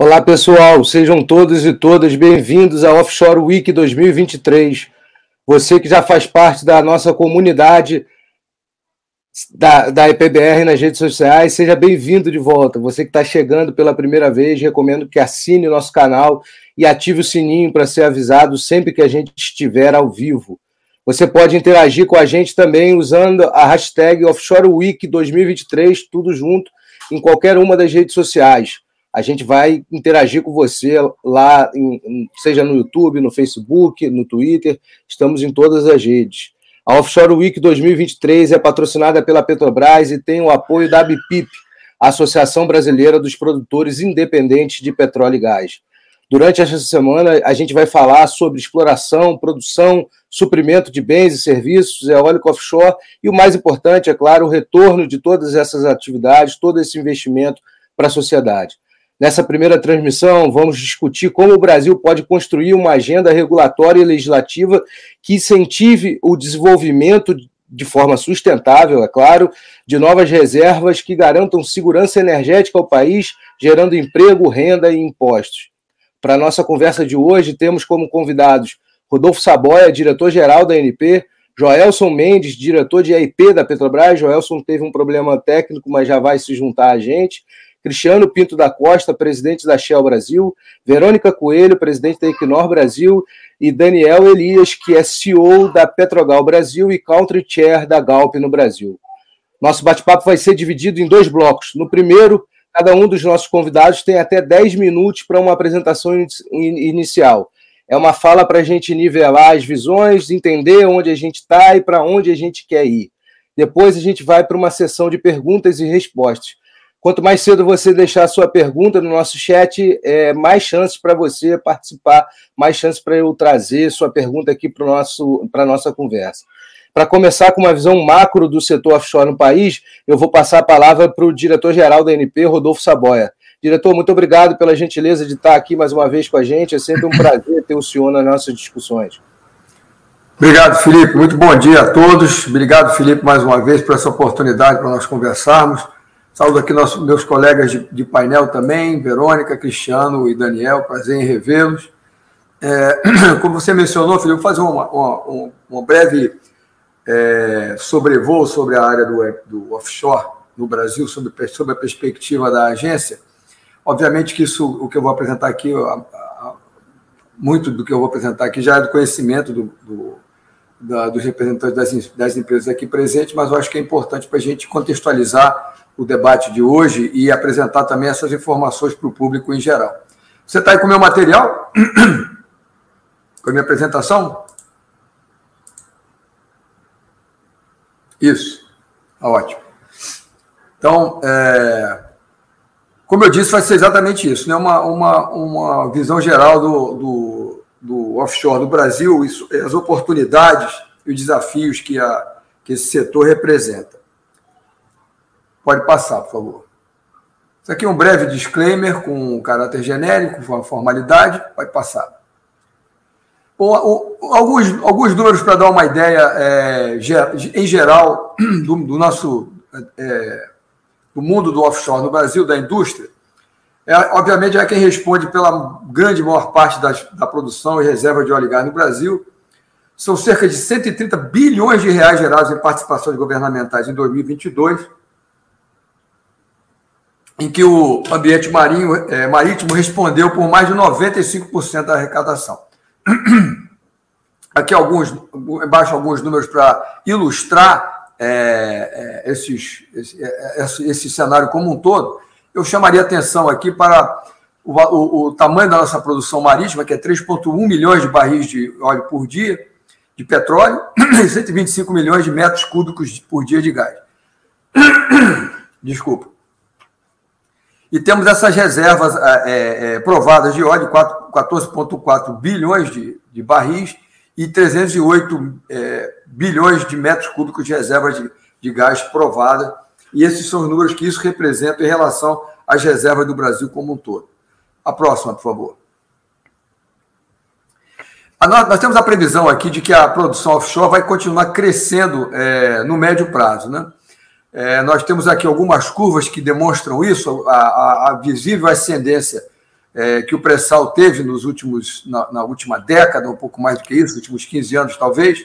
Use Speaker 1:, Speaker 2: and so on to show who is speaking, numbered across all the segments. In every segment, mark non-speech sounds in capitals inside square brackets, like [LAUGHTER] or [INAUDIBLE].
Speaker 1: Olá, pessoal, sejam todos e todas bem-vindos à Offshore Week 2023. Você que já faz parte da nossa comunidade da, da EPBR nas redes sociais, seja bem-vindo de volta. Você que está chegando pela primeira vez, recomendo que assine o nosso canal e ative o sininho para ser avisado sempre que a gente estiver ao vivo. Você pode interagir com a gente também usando a hashtag Offshore Week 2023, tudo junto, em qualquer uma das redes sociais. A gente vai interagir com você lá, em, seja no YouTube, no Facebook, no Twitter, estamos em todas as redes. A Offshore Week 2023 é patrocinada pela Petrobras e tem o apoio da ABPIP, Associação Brasileira dos Produtores Independentes de Petróleo e Gás. Durante esta semana, a gente vai falar sobre exploração, produção, suprimento de bens e serviços, eólico offshore e, o mais importante, é claro, o retorno de todas essas atividades, todo esse investimento para a sociedade. Nessa primeira transmissão, vamos discutir como o Brasil pode construir uma agenda regulatória e legislativa que incentive o desenvolvimento de forma sustentável, é claro, de novas reservas que garantam segurança energética ao país, gerando emprego, renda e impostos. Para a nossa conversa de hoje, temos como convidados Rodolfo Saboia, diretor-geral da ANP, Joelson Mendes, diretor de AIP da Petrobras. Joelson teve um problema técnico, mas já vai se juntar a gente. Cristiano Pinto da Costa, presidente da Shell Brasil, Verônica Coelho, presidente da Equinor Brasil, e Daniel Elias, que é CEO da Petrogal Brasil e Country Chair da Galp no Brasil. Nosso bate-papo vai ser dividido em dois blocos. No primeiro, cada um dos nossos convidados tem até 10 minutos para uma apresentação inicial. É uma fala para a gente nivelar as visões, entender onde a gente está e para onde a gente quer ir. Depois a gente vai para uma sessão de perguntas e respostas. Quanto mais cedo você deixar a sua pergunta no nosso chat, é, mais chances para você participar, mais chances para eu trazer sua pergunta aqui para a nossa conversa. Para começar com uma visão macro do setor offshore no país, eu vou passar a palavra para o diretor-geral da NP, Rodolfo Saboia. Diretor, muito obrigado pela gentileza de estar aqui mais uma vez com a gente. É sempre um prazer ter o senhor nas nossas discussões.
Speaker 2: Obrigado, Felipe. Muito bom dia a todos. Obrigado, Felipe, mais uma vez por essa oportunidade para nós conversarmos. Saúdo aqui nossos, meus colegas de, de, painel também, Verônica, Cristiano e Daniel, prazer em revê-los. É, [CLEARS THROAT] como você mencionou, Felipe, vou fazer uma, uma, uma breve é, sobrevoo sobre a área do, do offshore no Brasil, sobre, sobre a perspectiva da agência. Obviamente que isso, o que eu vou apresentar aqui, a, a, muito do que eu vou apresentar aqui já é do conhecimento do, do, da, dos representantes das, das empresas aqui presentes, mas eu acho que é importante para a gente contextualizar o debate de hoje e apresentar também essas informações para o público em geral. Você está aí com o meu material? [CLEARS THROAT] com a minha apresentação? Isso. Tá ótimo. Então, é, como eu disse, vai ser exatamente isso, né? uma, uma, uma visão geral do, do, do offshore do Brasil, isso, as oportunidades e os desafios que, a, que esse setor representa. Pode passar, por favor. Isso aqui é um breve disclaimer com caráter genérico, com formalidade. Pode passar. Bom, alguns, alguns números para dar uma ideia é, em geral [CLEARS THROAT] do, do nosso é, do mundo do offshore no Brasil, da indústria. É, obviamente é quem responde pela grande maior parte das, da produção e reserva de óleo e gás no Brasil. São cerca de 130 bilhões de reais gerados em participações governamentais em 2022 em que o ambiente marinho, é, marítimo respondeu por mais de 95% da arrecadação. Aqui alguns, embaixo alguns números para ilustrar é, é, esses, esse, é, esse, esse, cenário como um todo. Eu chamaria atenção aqui para o, o, o tamanho da nossa produção marítima, que é 3,1 milhões de barris de óleo por dia, de petróleo, [CLEARS THROAT] e 125 milhões de metros cúbicos por dia de gás. [CLEARS THROAT] Desculpa. E temos essas reservas é, é, provadas de óleo, 14,4 bilhões de, de, barris e 308 é, bilhões de metros cúbicos de reservas de, de gás provada. E esses são os números que isso representa em relação às reservas do Brasil como um todo. A próxima, por favor. Nós, temos a previsão aqui de que a produção offshore vai continuar crescendo é, no médio prazo, né? É, nós temos aqui algumas curvas que demonstram isso, a, a, a visível ascendência é, que o pré-sal teve nos últimos, na, na, última década, um pouco mais do que isso, últimos 15 anos talvez.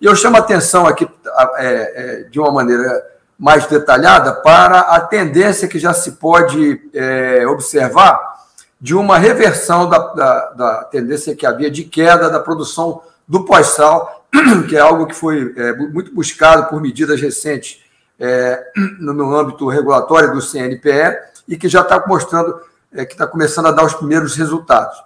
Speaker 2: E eu chamo a atenção aqui é, é, de uma maneira mais detalhada para a tendência que já se pode é, observar de uma reversão da, da, da, tendência que havia de queda da produção do pós-sal, [CLEARS THROAT] que é algo que foi é, muito buscado por medidas recentes é, no âmbito regulatório do CNPE e que já está mostrando é, que está começando a dar os primeiros resultados.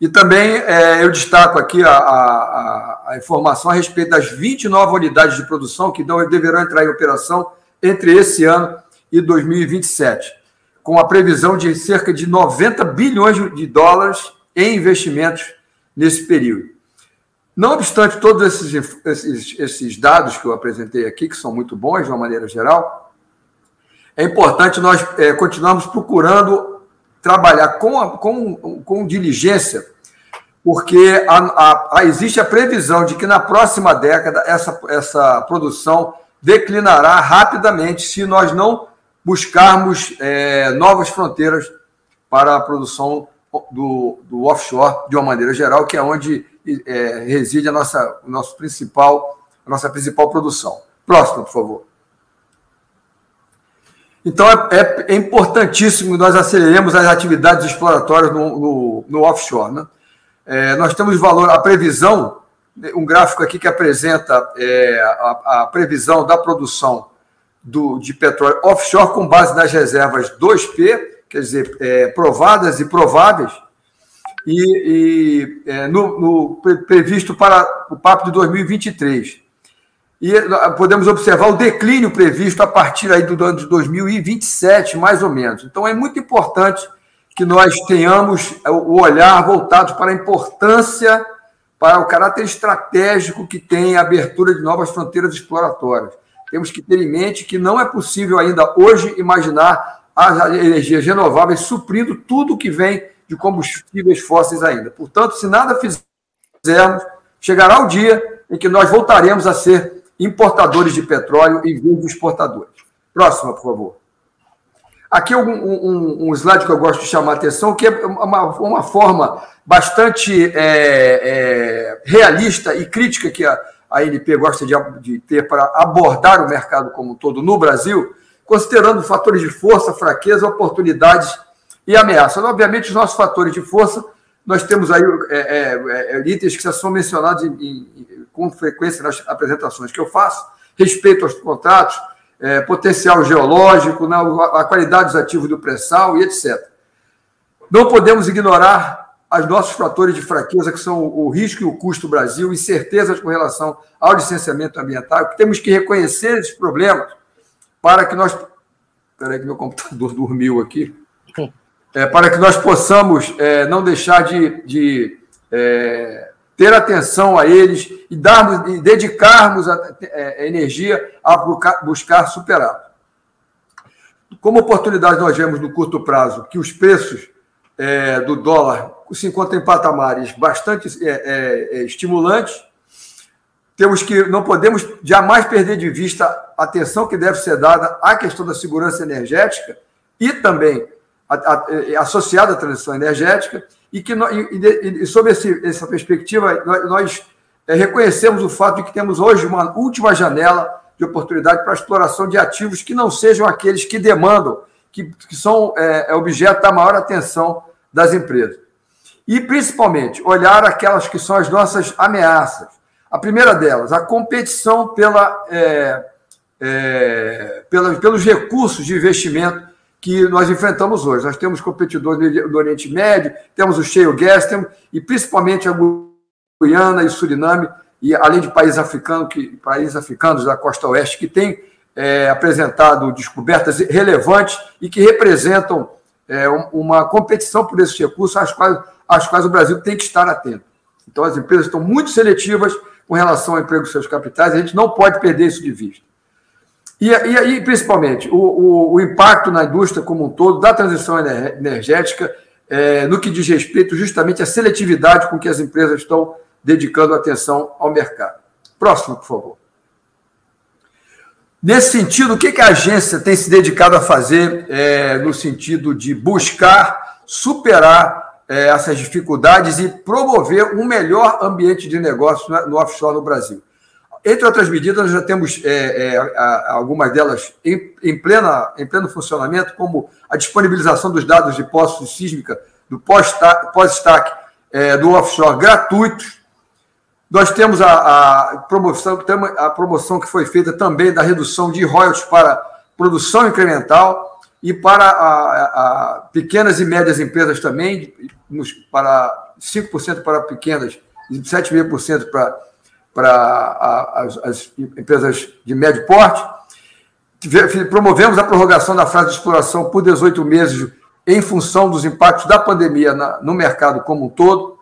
Speaker 2: E também é, eu destaco aqui a, a, a, informação a respeito das 29 unidades de produção que deverão entrar em operação entre esse ano e 2027, com a previsão de cerca de 90 bilhões de dólares em investimentos nesse período. Não obstante todos esses, esses, esses dados que eu apresentei aqui, que são muito bons de uma maneira geral, é importante nós é, continuarmos procurando trabalhar com, a, com, com diligência, porque a, a, a, existe a previsão de que na próxima década essa, essa produção declinará rapidamente se nós não buscarmos é, novas fronteiras para a produção do, do, offshore de uma maneira geral, que é onde é, reside a nossa, nosso principal, a nossa principal produção. Próximo, por favor. Então, é, é, é importantíssimo nós aceleremos as atividades exploratórias no, no, no offshore. Né? É, nós temos valor, a previsão, um gráfico aqui que apresenta é, a, a, previsão da produção do, de petróleo offshore com base nas reservas 2P, quer dizer, é, provadas e prováveis, e, e é, no, no, previsto para o PAP de 2023 e podemos observar o declínio previsto a partir aí do ano de 2027, mais ou menos. Então, é muito importante que nós tenhamos o olhar voltado para a importância, para o caráter estratégico que tem a abertura de novas fronteiras exploratórias. Temos que ter em mente que não é possível ainda hoje imaginar as energias renováveis suprindo tudo que vem de combustíveis fósseis ainda. Portanto, se nada fizermos, chegará o dia em que nós voltaremos a ser importadores de petróleo em vez de exportadores. Próxima, por favor. Aqui um, um, um, slide que eu gosto de chamar a atenção, que é uma, uma forma bastante é, é, realista e crítica que a, ANP gosta de, de ter para abordar o mercado como um todo no Brasil, considerando fatores de força, fraqueza, oportunidades e ameaças. Obviamente, os nossos fatores de força, nós temos aí é, é, é itens que já são mencionados em, em, com frequência nas apresentações que eu faço, respeito aos contratos, é, potencial geológico, né, a qualidade dos ativos do pré-sal e etc. Não podemos ignorar os nossos fatores de fraqueza, que são o risco e o custo do Brasil, incertezas com relação ao licenciamento ambiental, que temos que reconhecer esses problemas para que nós. Espera aí que meu computador [LAUGHS] dormiu aqui. É, para que nós possamos é, não deixar de, de é, ter atenção a eles e, darmos, e dedicarmos a, é, energia a buscar, superá-los. Como oportunidade, nós vemos no curto prazo que os preços é, do dólar se encontram em patamares bastante é, é, é, estimulantes. Temos que não podemos jamais perder de vista a atenção que deve ser dada à questão da segurança energética e também a, a, é, associada à transição energética e que nós, e, e sob esse, essa perspectiva nós, nós é, reconhecemos o fato de que temos hoje uma última janela de oportunidade para a exploração de ativos que não sejam aqueles que demandam, que, que são é, é objeto da maior atenção das empresas. E, principalmente, olhar aquelas que são as nossas ameaças. A primeira delas, a competição pela, é, é, pela, pelos recursos de investimento que nós enfrentamos hoje. Nós temos competidores do Oriente Médio, temos o gas, temos, e principalmente a Guiana e Suriname, e além de países africanos, que, países africanos da costa oeste, que têm é, apresentado descobertas relevantes e que representam é, uma competição por esses recursos às quais, às quais o Brasil tem que estar atento. Então, as empresas estão muito seletivas com relação ao emprego dos seus capitais, a gente não pode perder isso de vista. E, e, principalmente, o, o, o, impacto na indústria como um todo da transição energética, é, no que diz respeito justamente à seletividade com que as empresas estão dedicando atenção ao mercado. Próximo, por favor. Nesse sentido, o que, que a agência tem se dedicado a fazer é, no sentido de buscar superar é, essas dificuldades e promover um melhor ambiente de negócio no offshore no Brasil. Entre outras medidas, já temos é, é, algumas delas em, em, plena, em pleno funcionamento, como a disponibilização dos dados de poços sísmica do pós-stack é, do offshore gratuitos. Nós temos a, a, promoção, a promoção que foi feita também da redução de royalties para produção incremental e para a, a pequenas e médias empresas também, para 5% para pequenas e 7,5% para para as, as, empresas de médio porte. Promovemos a prorrogação da fase de exploração por 18 meses em função dos impactos da pandemia no mercado como um todo.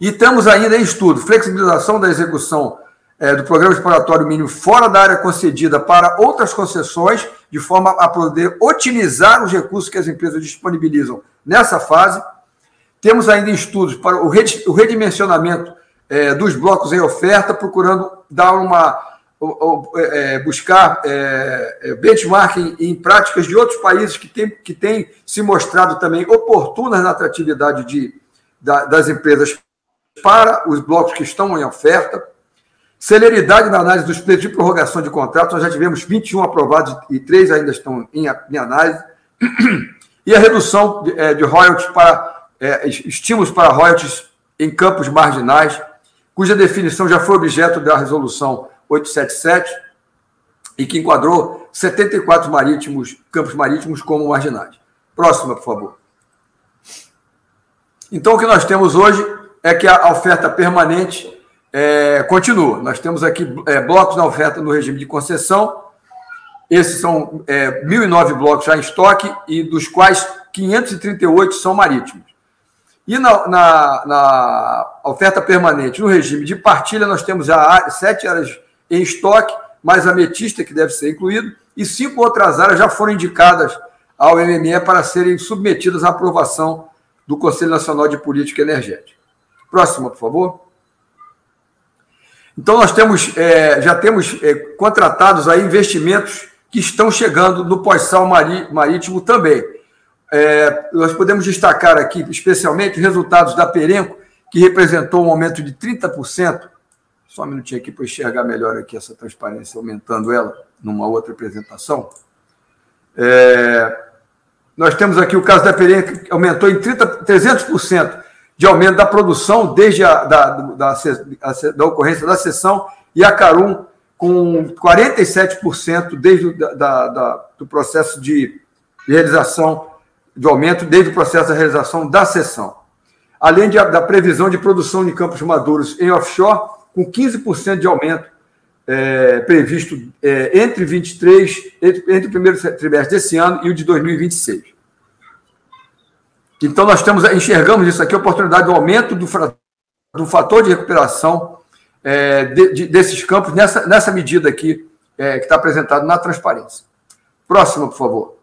Speaker 2: E temos ainda em estudo flexibilização da execução é, do programa exploratório mínimo fora da área concedida para outras concessões, de forma a poder otimizar os recursos que as empresas disponibilizam nessa fase. Temos ainda estudos para o redimensionamento é, dos blocos em oferta, procurando dar uma é, buscar é, é, benchmarking em práticas de outros países que têm que tem se mostrado também oportunas na atratividade de, da, das empresas para os blocos que estão em oferta. Celeridade na análise dos pleitos de prorrogação de contratos, nós já tivemos 21 aprovados e três ainda estão em, em análise. E a redução de, é, de royalties para é, estímulos para royalties em campos marginais, cuja definição já foi objeto da resolução 877 e que enquadrou 74 marítimos, campos marítimos como marginais. Próxima, por favor. Então, o que nós temos hoje é que a oferta permanente é, continua. Nós temos aqui é, blocos na oferta no regime de concessão. Esses são é, 1.009 blocos já em estoque e dos quais 538 são marítimos. E na, na, na, oferta permanente, no regime de partilha, nós temos já sete áreas em estoque, mais a que deve ser incluído, e cinco outras áreas já foram indicadas ao MME para serem submetidas à aprovação do Conselho Nacional de Política Energética. Próxima, por favor. Então, nós temos, é, já temos é, contratados aí investimentos que estão chegando no pós-sal marítimo também. É, nós podemos destacar aqui, especialmente, os resultados da Perenco, que representou um aumento de 30%. Só um minutinho aqui para enxergar melhor aqui essa transparência, aumentando ela numa outra apresentação. É, nós temos aqui o caso da Perenco, que aumentou em 30, 300% de aumento da produção desde a da, da, da, da ocorrência da sessão, e a Carum com 47% desde o da, da, do processo de realização de aumento desde o processo da realização da sessão. Além de, da previsão de produção de campos maduros em offshore, com 15% de aumento é, previsto é, entre 23, entre, entre o primeiro trimestre desse ano e o de 2026. Então, nós temos, enxergamos isso aqui, a oportunidade do aumento do, do fator de recuperação é, de, de, desses campos nessa, nessa medida aqui é, que está apresentado na transparência. Próximo, por favor.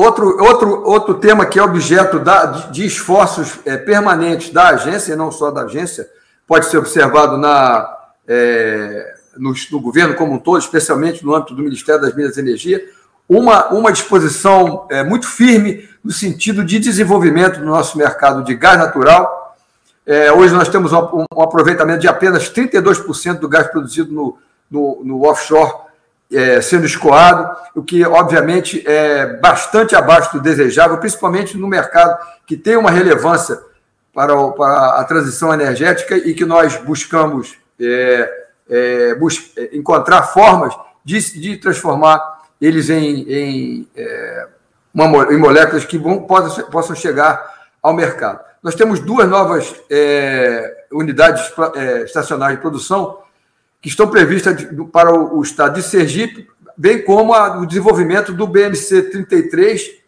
Speaker 2: Outro, outro, outro tema que é objeto da, de, esforços é, permanentes da agência, e não só da agência, pode ser observado na, é, no, no, governo como um todo, especialmente no âmbito do Ministério das Minas e Energia, uma, uma disposição é, muito firme no sentido de desenvolvimento do nosso mercado de gás natural. É, hoje nós temos um, um, aproveitamento de apenas 32% do gás produzido no, no, no offshore é, sendo escoado, o que, obviamente, é bastante abaixo do desejável, principalmente no mercado que tem uma relevância para, o, para a transição energética e que nós buscamos é, é, bus encontrar formas de, de transformar eles em, em, é, uma, em moléculas que vão, possam, possam chegar ao mercado. Nós temos duas novas é, unidades é, estacionárias de produção que estão previstas para o, estado de Sergipe, bem como a, o desenvolvimento do BMC 33,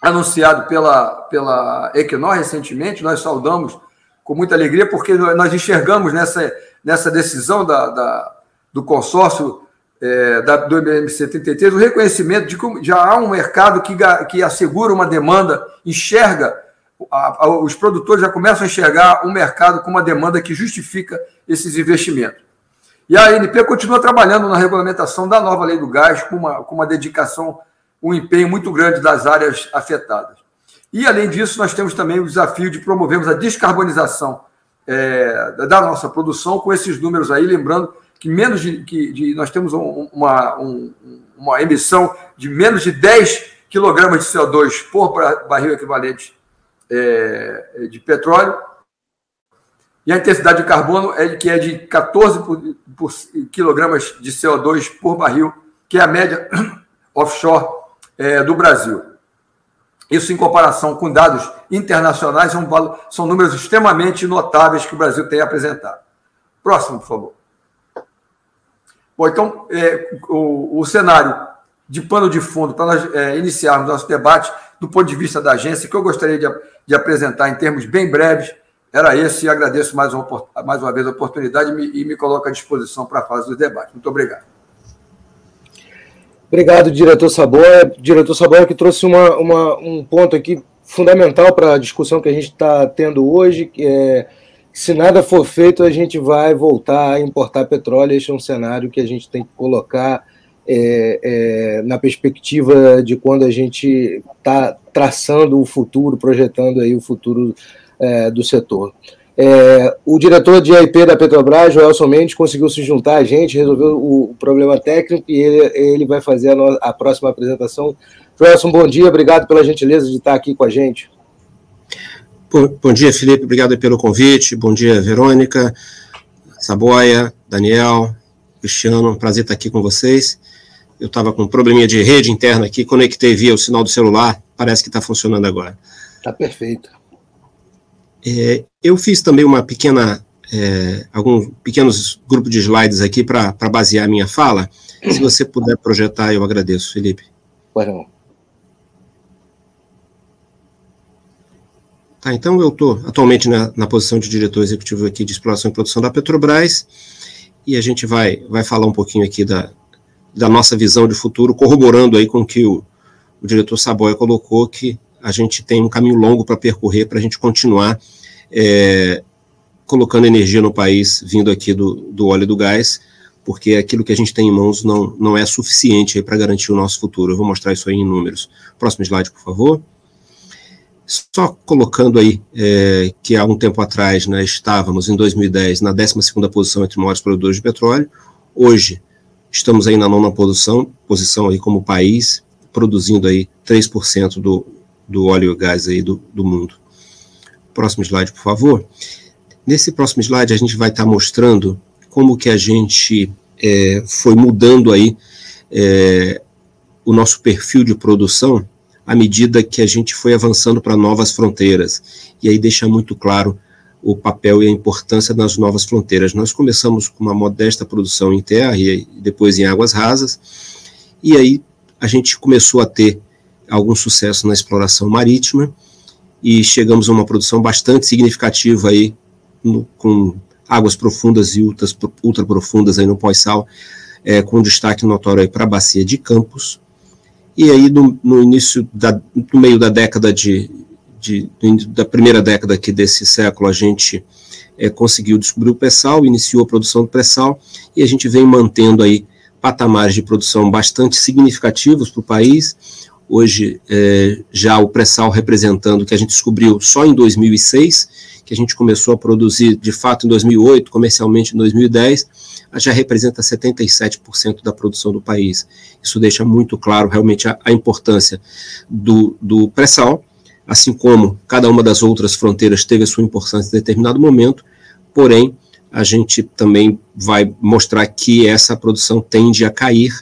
Speaker 2: anunciado pela, pela Equinor recentemente. Nós saudamos com muita alegria, porque nós enxergamos nessa, nessa decisão da, da do consórcio é, da, do BMC 33 o reconhecimento de que já há um mercado que, que assegura uma demanda, enxerga os produtores já começam a enxergar um mercado com uma demanda que justifica esses investimentos. E a ANP continua trabalhando na regulamentação da nova lei do gás, com uma, com uma dedicação, um empenho muito grande das áreas afetadas. E, além disso, nós temos também o desafio de promovermos a descarbonização é, da nossa produção com esses números aí, lembrando que menos de, que, de nós temos um, uma, um, uma emissão de menos de 10 quilogramas de CO2 por barril equivalente é, de petróleo, e a intensidade de carbono é que é de 14 por, por, quilogramas de CO2 por barril, que é a média [CLEARS THROAT] offshore é, do Brasil. Isso em comparação com dados internacionais são, são números extremamente notáveis que o Brasil tem apresentado. Próximo, por favor. Bom, então, é, o, o, cenário de pano de fundo para nós é, iniciarmos nosso debate do ponto de vista da agência, que eu gostaria de, de apresentar em termos bem breves, era esse, e agradeço mais uma, mais uma vez a oportunidade e me, e me coloco à disposição para a fase do debate. Muito obrigado.
Speaker 1: Obrigado, diretor Saboia. Diretor Saboia que trouxe uma, uma, um ponto aqui fundamental para a discussão que a gente está tendo hoje, que é se nada for feito, a gente vai voltar a importar petróleo. Este é um cenário que a gente tem que colocar é, é, na perspectiva de quando a gente está traçando o futuro, projetando aí o futuro é, do setor. É, o diretor de IP da Petrobras, Joelson Mendes, conseguiu se juntar a gente, resolveu o, problema técnico e ele, ele vai fazer a, no, a, próxima apresentação. Joelson, bom dia, obrigado pela gentileza de estar aqui com a gente.
Speaker 3: Bom, bom dia, Felipe, obrigado pelo convite. Bom dia, Verônica, Saboia, Daniel, Cristiano, prazer estar aqui com vocês. Eu estava com um probleminha de rede interna aqui, conectei via o sinal do celular, parece que está funcionando agora.
Speaker 1: Está perfeito.
Speaker 3: É, eu fiz também uma pequena, é, alguns pequenos grupos de slides aqui para basear a minha fala. Se você puder projetar, eu agradeço, Felipe.
Speaker 1: Pois não.
Speaker 3: Tá, então eu estou atualmente na, na, posição de diretor executivo aqui de exploração e produção da Petrobras e a gente vai, vai falar um pouquinho aqui da, da nossa visão de futuro, corroborando aí com o que o, o diretor Saboia colocou, que a gente tem um caminho longo para percorrer para a gente continuar é, colocando energia no país, vindo aqui do, do óleo e do gás, porque aquilo que a gente tem em mãos não, não é suficiente para garantir o nosso futuro. Eu vou mostrar isso aí em números. Próximo slide, por favor. Só colocando aí é, que há um tempo atrás né, estávamos, em 2010, na 12 posição entre maiores produtores de petróleo. Hoje estamos aí na nona posição, posição aí como país, produzindo aí 3% do, do óleo e gás aí do, do mundo. Próximo slide, por favor. Nesse próximo slide, a gente vai estar tá mostrando como que a gente é, foi mudando aí é, o nosso perfil de produção à medida que a gente foi avançando para novas fronteiras. E aí deixa muito claro o papel e a importância das novas fronteiras. Nós começamos com uma modesta produção em terra e depois em águas rasas, e aí a gente começou a ter algum sucesso na exploração marítima, e chegamos a uma produção bastante significativa aí no, com águas profundas e ultras, ultra profundas aí no pós-sal, é, com destaque notório para a bacia de Campos. E aí no, no início da, no meio da década de, de, da primeira década aqui desse século a gente é, conseguiu descobrir o pré-sal, iniciou a produção do pré-sal e a gente vem mantendo aí patamares de produção bastante significativos para o país hoje é, já o pré-sal representando, que a gente descobriu só em 2006, que a gente começou a produzir de fato em 2008, comercialmente em 2010, já representa 77% da produção do país. Isso deixa muito claro realmente a, a importância do, do pré-sal, assim como cada uma das outras fronteiras teve a sua importância em determinado momento, porém, a gente também vai mostrar que essa produção tende a cair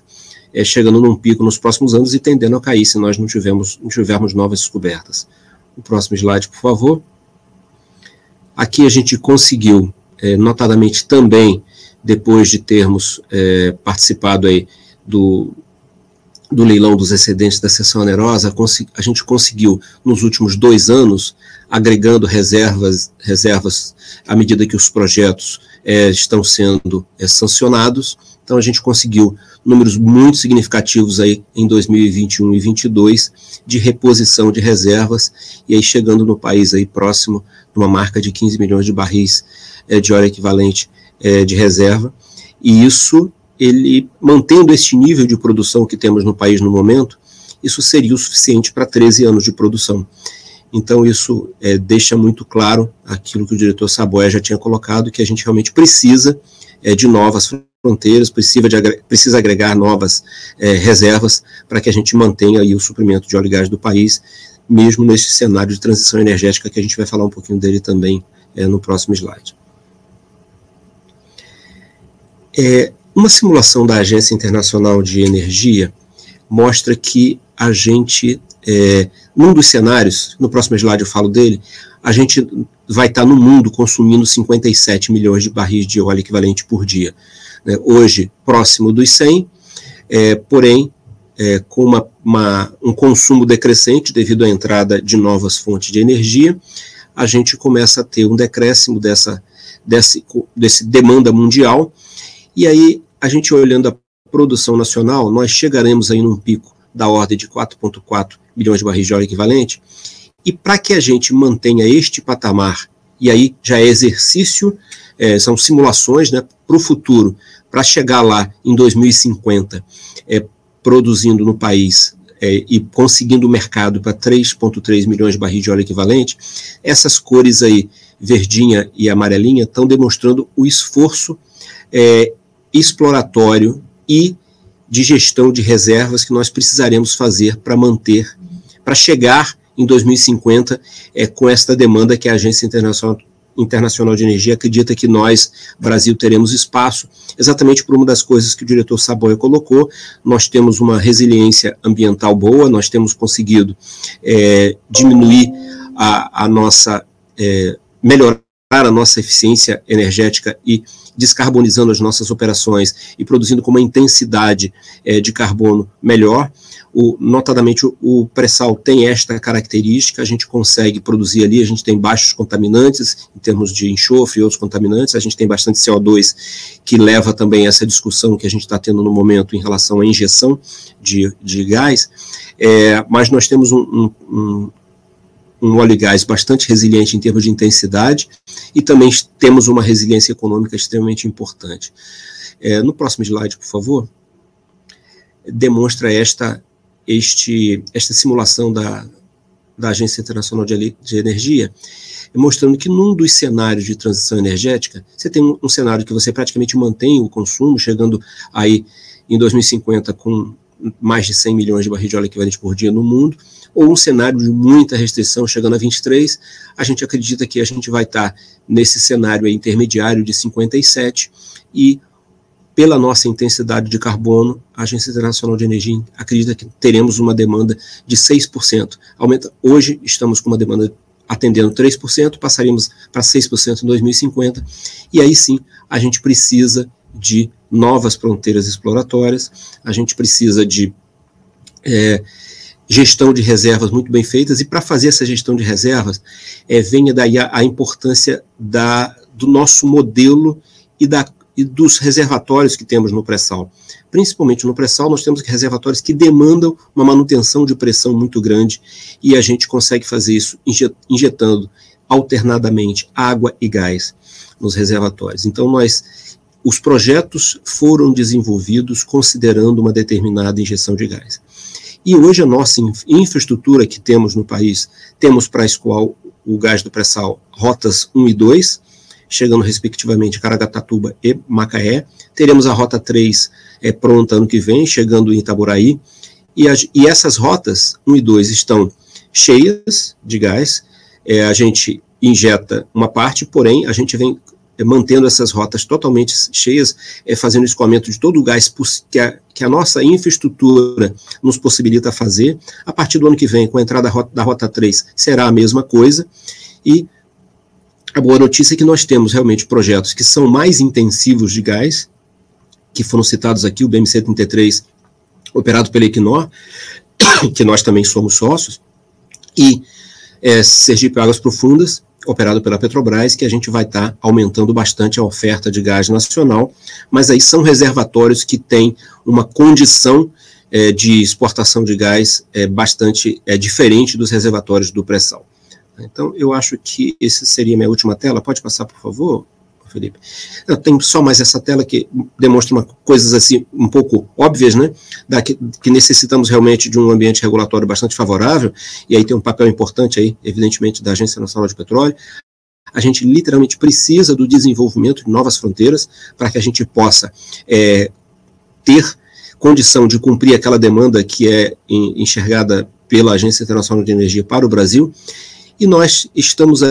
Speaker 3: é, chegando num pico nos próximos anos e tendendo a cair se nós não, tivermos, não tivermos novas descobertas. O próximo slide, por favor. Aqui a gente conseguiu, é, notadamente também, depois de termos é, participado aí do, do leilão dos excedentes da seção onerosa, a gente conseguiu, nos últimos dois anos, agregando reservas, reservas à medida que os projetos é, estão sendo é, sancionados. Então, a gente conseguiu, números muito significativos aí em 2021 e 2022 de reposição de reservas e aí chegando no país aí próximo de uma marca de 15 milhões de barris é, de óleo equivalente é, de reserva e isso ele mantendo este nível de produção que temos no país no momento isso seria o suficiente para 13 anos de produção. Então, isso é, deixa muito claro aquilo que o diretor Saboia já tinha colocado, que a gente realmente precisa é, de novas fronteiras, precisa, de, precisa agregar novas é, reservas para que a gente mantenha aí o suprimento de óleo e gás do país, mesmo nesse cenário de transição energética que a gente vai falar um pouquinho dele também é, no próximo slide. É, uma simulação da Agência Internacional de Energia mostra que a gente, é, num dos cenários, no próximo slide eu falo dele, a gente vai estar no mundo consumindo 57 milhões de barris de óleo equivalente por dia. Né? Hoje, próximo dos 100, é, porém, é, com uma, uma, um consumo decrescente devido à entrada de novas fontes de energia, a gente começa a ter um decréscimo dessa, desse, desse demanda mundial, e aí a gente olhando a produção nacional, nós chegaremos aí num pico da ordem de 4,4 milhões de barris de óleo equivalente, e para que a gente mantenha este patamar, e aí já é exercício, é, são simulações né, para o futuro, para chegar lá em 2050, é, produzindo no país é, e conseguindo o mercado para 3,3 milhões de barris de óleo equivalente, essas cores aí, verdinha e amarelinha, estão demonstrando o esforço é, exploratório e de gestão de reservas que nós precisaremos fazer para manter, para chegar em 2050 é, com esta demanda que a Agência Internacional, Internacional de Energia acredita que nós, Brasil, teremos espaço, exatamente por uma das coisas que o diretor Saboia colocou, nós temos uma resiliência ambiental boa, nós temos conseguido é, diminuir a, a nossa, é, melhorar a nossa eficiência energética e descarbonizando as nossas operações e produzindo com uma intensidade é, de carbono melhor. O, notadamente, o, o pré-sal tem esta característica, a gente consegue produzir ali, a gente tem baixos contaminantes, em termos de enxofre e outros contaminantes, a gente tem bastante CO2, que leva também a essa discussão que a gente está tendo no momento em relação à injeção de, de gás, é, mas nós temos um, um, um um óleo e gás bastante resiliente em termos de intensidade e também temos uma resiliência econômica extremamente importante. É, no próximo slide, por favor, demonstra esta, este, esta simulação da, da Agência Internacional de, de Energia, mostrando que num dos cenários de transição energética, você tem um, um cenário que você praticamente mantém o consumo, chegando aí em 2050 com mais de 100 milhões de barris de óleo equivalente por dia no mundo, ou um cenário de muita restrição chegando a 23, a gente acredita que a gente vai estar nesse cenário intermediário de 57 e pela nossa intensidade de carbono, a Agência Internacional de Energia acredita que teremos uma demanda de 6%. Aumenta, hoje estamos com uma demanda atendendo 3%, passaríamos para 6% em 2050, e aí sim a gente precisa de novas fronteiras exploratórias, a gente precisa de é, gestão de reservas muito bem feitas, e para fazer essa gestão de reservas, é, venha daí a, a importância da, do nosso modelo e, da, e dos reservatórios que temos no pré-sal. Principalmente no pré-sal, nós temos reservatórios que demandam uma manutenção de pressão muito grande, e a gente consegue fazer isso injetando alternadamente água e gás nos reservatórios. Então, nós os projetos foram desenvolvidos considerando uma determinada injeção de gás. E hoje a nossa infraestrutura que temos no país, temos para a o gás do pré-sal rotas 1 e 2, chegando respectivamente Caraguatatuba e Macaé. Teremos a rota 3 é, pronta ano que vem, chegando em Itaboraí. E, a, e essas rotas 1 e 2 estão cheias de gás. É, a gente injeta uma parte, porém a gente vem é, mantendo essas rotas totalmente cheias, é, fazendo escoamento de todo o gás que a, que a nossa infraestrutura nos possibilita fazer. A partir do ano que vem, com a entrada da rota, da rota 3, será a mesma coisa. E a boa notícia é que nós temos realmente projetos que são mais intensivos de gás, que foram citados aqui, o BMC-33, operado pela Equinor, [COUGHS] que nós também somos sócios, e é, Sergipe Águas Profundas, operado pela Petrobras, que a gente vai estar tá aumentando bastante a oferta de gás nacional, mas aí são reservatórios que têm uma condição é, de exportação de gás é, bastante é, diferente dos reservatórios do pré-sal. Então, eu acho que essa seria minha última tela. Pode passar, por favor, Felipe. Eu tenho só mais essa tela que demonstra uma, coisas assim um pouco óbvias, né? Da, que, que, necessitamos realmente de um ambiente regulatório bastante favorável, e aí tem um papel importante aí, evidentemente, da Agência Nacional de Petróleo. A gente literalmente precisa do desenvolvimento de novas fronteiras para que a gente possa é, ter condição de cumprir aquela demanda que é enxergada pela Agência Internacional de Energia para o Brasil, e nós estamos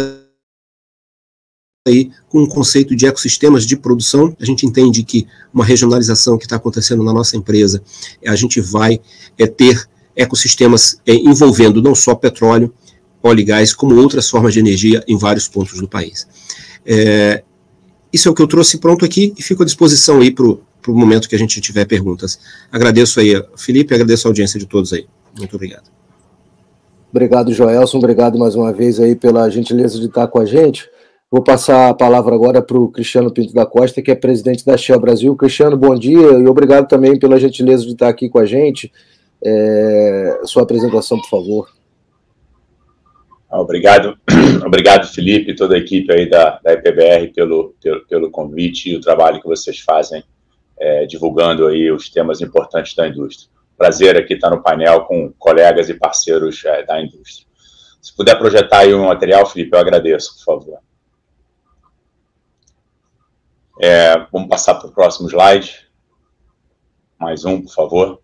Speaker 3: aí com um conceito de ecossistemas de produção. A gente entende que uma regionalização que está acontecendo na nossa empresa, a gente vai é, ter ecossistemas é, envolvendo não só petróleo, óleo e gás, como outras formas de energia em vários pontos do país. É, isso é o que eu trouxe pronto aqui e fico à disposição aí para o momento que a gente tiver perguntas. Agradeço aí, Felipe, agradeço a audiência de todos aí. Muito obrigado.
Speaker 1: Obrigado, Joelson. Obrigado mais uma vez aí pela gentileza de estar com a gente. Vou passar a palavra agora para o Cristiano Pinto da Costa, que é presidente da Shell Brasil. Cristiano, bom dia e obrigado também pela gentileza de estar aqui com a gente. É, sua apresentação, por favor.
Speaker 4: Ah, obrigado, [CLEARS THROAT] obrigado Felipe e toda a equipe aí da, da EPBR pelo, pelo, pelo convite e o trabalho que vocês fazem é, divulgando aí os temas importantes da indústria. Prazer aqui estar no painel com colegas e parceiros é, da indústria. Se puder projetar aí um material, Felipe, eu agradeço, por favor. É, vamos passar para o próximo slide. Mais um, por favor.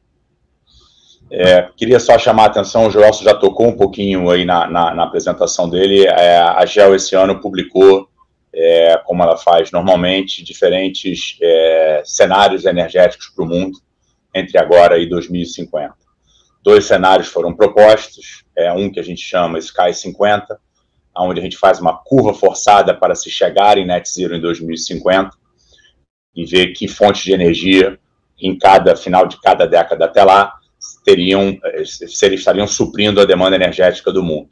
Speaker 4: É, queria só chamar a atenção, o Joelson já tocou um pouquinho aí na, na, na apresentação dele. É, a GEL esse ano publicou, é, como ela faz normalmente, diferentes é, cenários energéticos para o mundo entre agora e 2050. Dois cenários foram propostos, é, um que a gente chama Sky 50, onde a gente faz uma curva forçada para se chegar em net zero em 2050 e ver que fontes de energia em cada final de cada década até lá teriam estariam suprindo a demanda energética do mundo.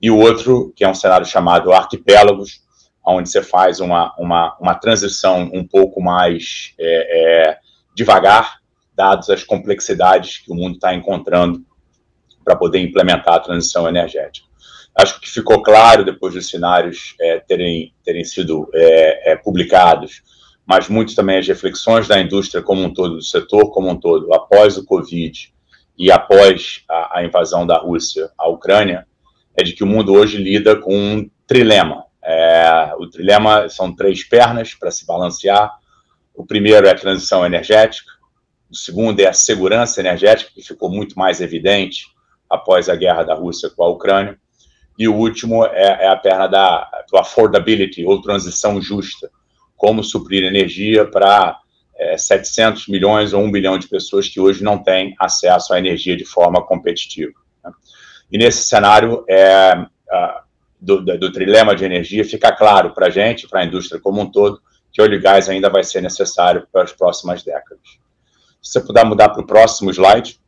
Speaker 4: E o outro, que é um cenário chamado arquipélagos, onde você faz uma, uma, uma transição um pouco mais é, é, devagar, dados as complexidades que o mundo está encontrando para poder implementar a transição energética. Acho que ficou claro depois dos cenários é, terem, terem sido é, é, publicados, mas muito também as reflexões da indústria como um todo, do setor como um todo, após o Covid e após a, a invasão da Rússia à Ucrânia, é de que o mundo hoje lida com um trilema. É, o trilema são três pernas para se balancear. O primeiro é a transição energética, o segundo é a segurança energética, que ficou muito mais evidente após a guerra da Rússia com a Ucrânia. E o último é, é a perna da do affordability, ou transição justa. Como suprir energia para é, 700 milhões ou 1 bilhão de pessoas que hoje não têm acesso à energia de forma competitiva. Né? E nesse cenário é, do, do, trilema de energia, fica claro para a gente, para a indústria como um todo, que óleo gás ainda vai ser necessário para as próximas décadas. Se você puder mudar para o próximo slide.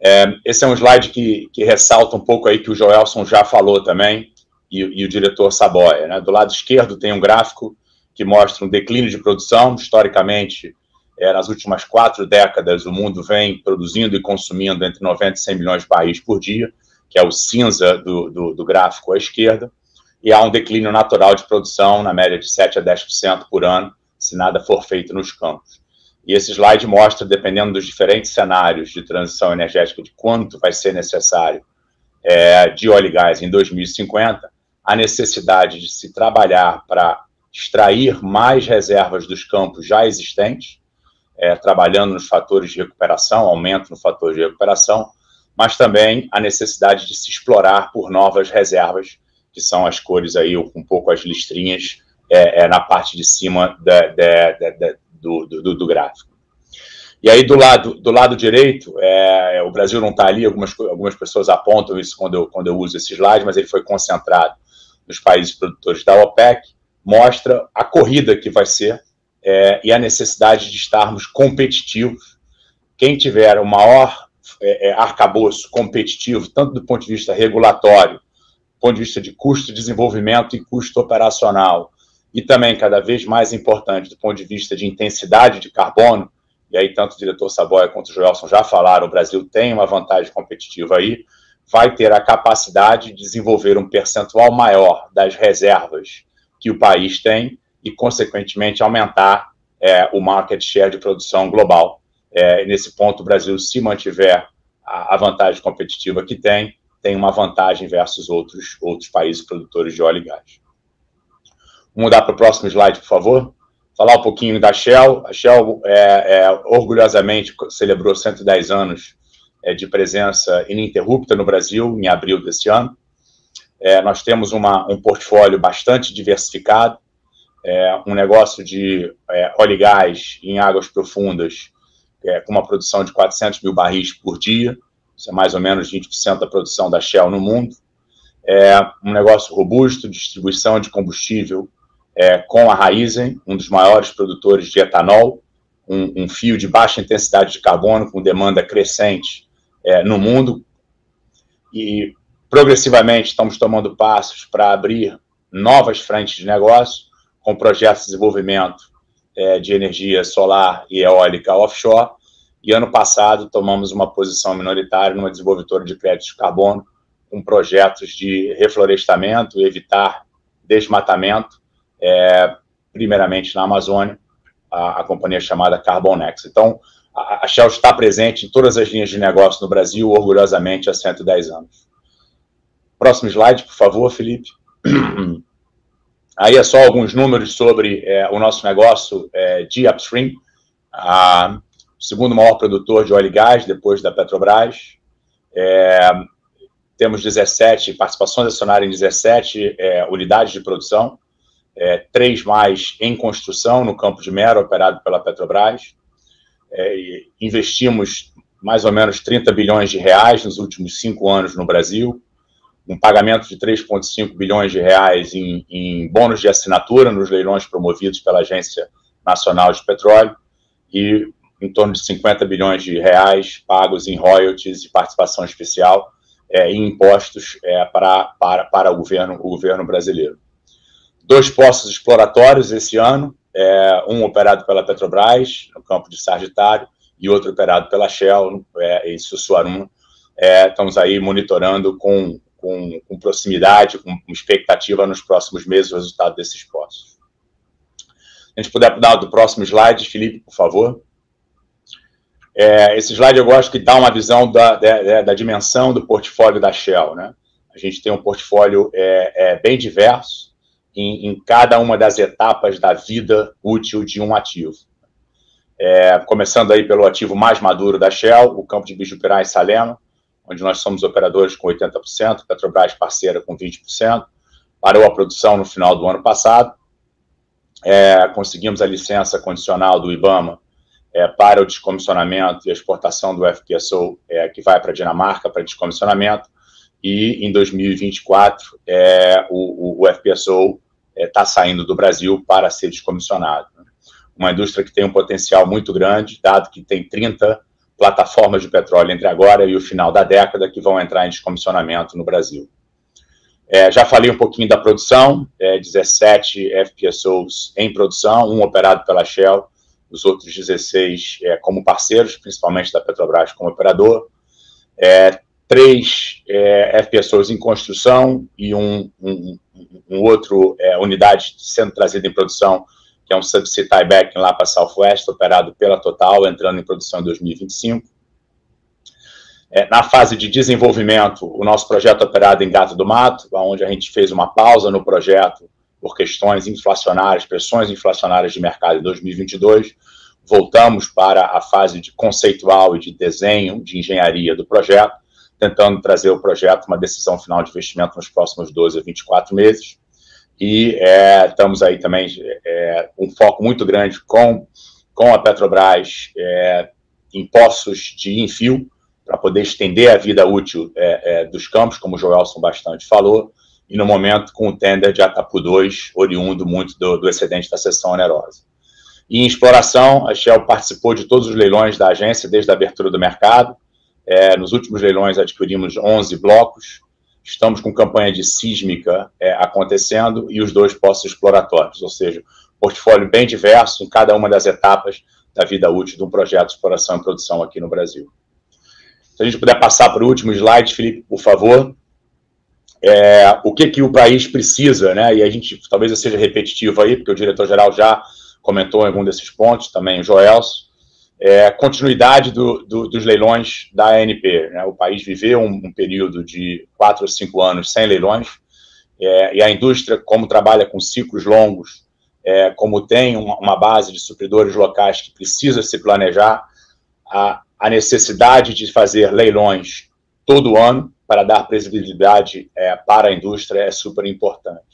Speaker 4: É, esse é um slide que, que, ressalta um pouco aí que o Joelson já falou também, e, e o diretor Saboia. Né? Do lado esquerdo tem um gráfico que mostra um declínio de produção. Historicamente, é, nas últimas quatro décadas, o mundo vem produzindo e consumindo entre 90 e 100 milhões de barris por dia, que é o cinza do, do, do gráfico à esquerda, e há um declínio natural de produção, na média de 7 a 10% por ano, se nada for feito nos campos. E esse slide mostra, dependendo dos diferentes cenários de transição energética, de quanto vai ser necessário é, de óleo e gás em 2050, a necessidade de se trabalhar para extrair mais reservas dos campos já existentes, é, trabalhando nos fatores de recuperação, aumento no fator de recuperação, mas também a necessidade de se explorar por novas reservas, que são as cores aí, um pouco as listrinhas é, é na parte de cima da, da, da, do, do, do, gráfico. E aí, do lado, do lado direito, é, o Brasil não está ali, algumas, algumas pessoas apontam isso quando eu, quando eu uso esse slide, mas ele foi concentrado nos países produtores da OPEC, mostra a corrida que vai ser é, e a necessidade de estarmos competitivos. Quem tiver o maior é, é, arcabouço competitivo, tanto do ponto de vista regulatório, do ponto de vista de custo de desenvolvimento e custo operacional, e também, cada vez mais importante, do ponto de vista de intensidade de carbono, e aí tanto o diretor Saboia quanto o Joelson já falaram, o Brasil tem uma vantagem competitiva aí, vai ter a capacidade de desenvolver um percentual maior das reservas que o país tem e, consequentemente, aumentar é, o market share de produção global. É, nesse ponto, o Brasil, se mantiver a, a, vantagem competitiva que tem, tem uma vantagem versus outros, outros países produtores de óleo e gás. Mudar para o próximo slide, por favor. Falar um pouquinho da Shell. A Shell, é, é, orgulhosamente, celebrou 110 anos é, de presença ininterrupta no Brasil, em abril deste ano. É, nós temos uma, um portfólio bastante diversificado, é, um negócio de é, óleo e gás em águas profundas, com uma produção de 400 mil barris por dia, isso é mais ou menos 20% da produção da Shell no mundo. É um negócio robusto, distribuição de combustível é, com a Raizen, um dos maiores produtores de etanol, um, um, fio de baixa intensidade de carbono com demanda crescente é, no mundo. E progressivamente estamos tomando passos para abrir novas frentes de negócio, com projetos de desenvolvimento é, de energia solar e eólica offshore. E ano passado tomamos uma posição minoritária numa desenvolvedora de créditos de carbono, com projetos de reflorestamento, evitar desmatamento, é, primeiramente na Amazônia, a, a, companhia chamada Carbonex. Então, a, a Shell está presente em todas as linhas de negócio no Brasil, orgulhosamente, há 110 anos. Próximo slide, por favor, Felipe. [CLEARS THROAT] Aí é só alguns números sobre é, o nosso negócio é, de upstream, a, o segundo maior produtor de óleo e gás, depois da Petrobras. É, temos 17 participações acionárias em 17 é, unidades de produção, é, três mais em construção no Campo de Mero, operado pela Petrobras. É, investimos mais ou menos 30 bilhões de reais nos últimos cinco anos no Brasil, um pagamento de 3,5 bilhões de reais em, em, bônus de assinatura nos leilões promovidos pela Agência Nacional de Petróleo e em torno de 50 bilhões de reais pagos em royalties e participação especial é, em impostos é, para, para, para o, governo, o governo brasileiro. Dois postos exploratórios esse ano, é, um operado pela Petrobras, no campo de Sagitário, e outro operado pela Shell, é, em Sussuaruna. É, estamos aí monitorando com com, com proximidade, com, expectativa nos próximos meses o resultado desses postos. A gente puder dar do próximo slide, Felipe, por favor. É, esse slide eu gosto que dá uma visão da, da, da, dimensão do portfólio da Shell. Né? A gente tem um portfólio é, é, bem diverso em, em, cada uma das etapas da vida útil de um ativo. É, começando aí pelo ativo mais maduro da Shell, o campo de Bijupirá e Salema, onde nós somos operadores com 80%, Petrobras parceira com 20%, parou a produção no final do ano passado, é, conseguimos a licença condicional do IBAMA é, para o descomissionamento e exportação do FPSO, é, que vai para a Dinamarca para descomissionamento, e em 2024 é, o, o, o FPSO está é, saindo do Brasil para ser descomissionado. Uma indústria que tem um potencial muito grande, dado que tem 30 plataformas de petróleo entre agora e o final da década que vão entrar em descomissionamento no Brasil. É, já falei um pouquinho da produção, é, 17 FPSOs em produção, um operado pela Shell, os outros 16 é, como parceiros, principalmente da Petrobras como operador, é, três é, FPSOs em construção e um, um, um outro é, unidade sendo trazida em produção que é um subsea tieback lá para Southwest, operado pela Total, entrando em produção em 2025. É, na fase de desenvolvimento, o nosso projeto operado em Gato do Mato, onde a gente fez uma pausa no projeto por questões inflacionárias, pressões inflacionárias de mercado em 2022. Voltamos para a fase de conceitual e de desenho, de engenharia do projeto, tentando trazer o projeto uma decisão final de investimento nos próximos 12 a 24 meses e é, estamos aí também é, um foco muito grande com, com a Petrobras é, em poços de infio, para poder estender a vida útil é, é, dos campos, como o Joelson bastante falou, e no momento com o tender de Atapu 2, oriundo muito do, do excedente da sessão onerosa. E em exploração, a Shell participou de todos os leilões da agência desde a abertura do mercado. É, nos últimos leilões adquirimos 11 blocos, estamos com campanha de sísmica é, acontecendo e os dois postos exploratórios, ou seja, portfólio bem diverso em cada uma das etapas da vida útil de um projeto de exploração e produção aqui no Brasil. Se a gente puder passar para o último slide, Felipe, por favor. é, o que, que o país precisa, né? E a gente talvez eu seja repetitivo aí, porque o diretor-geral já comentou em algum desses pontos, também o Joelso, é, continuidade do, do, dos leilões da ANP. Né? O país viveu um, um, período de quatro ou cinco anos sem leilões, é, e a indústria, como trabalha com ciclos longos, é, como tem uma, uma, base de supridores locais que precisa se planejar, a, a necessidade de fazer leilões todo ano para dar previsibilidade é, para a indústria é super importante.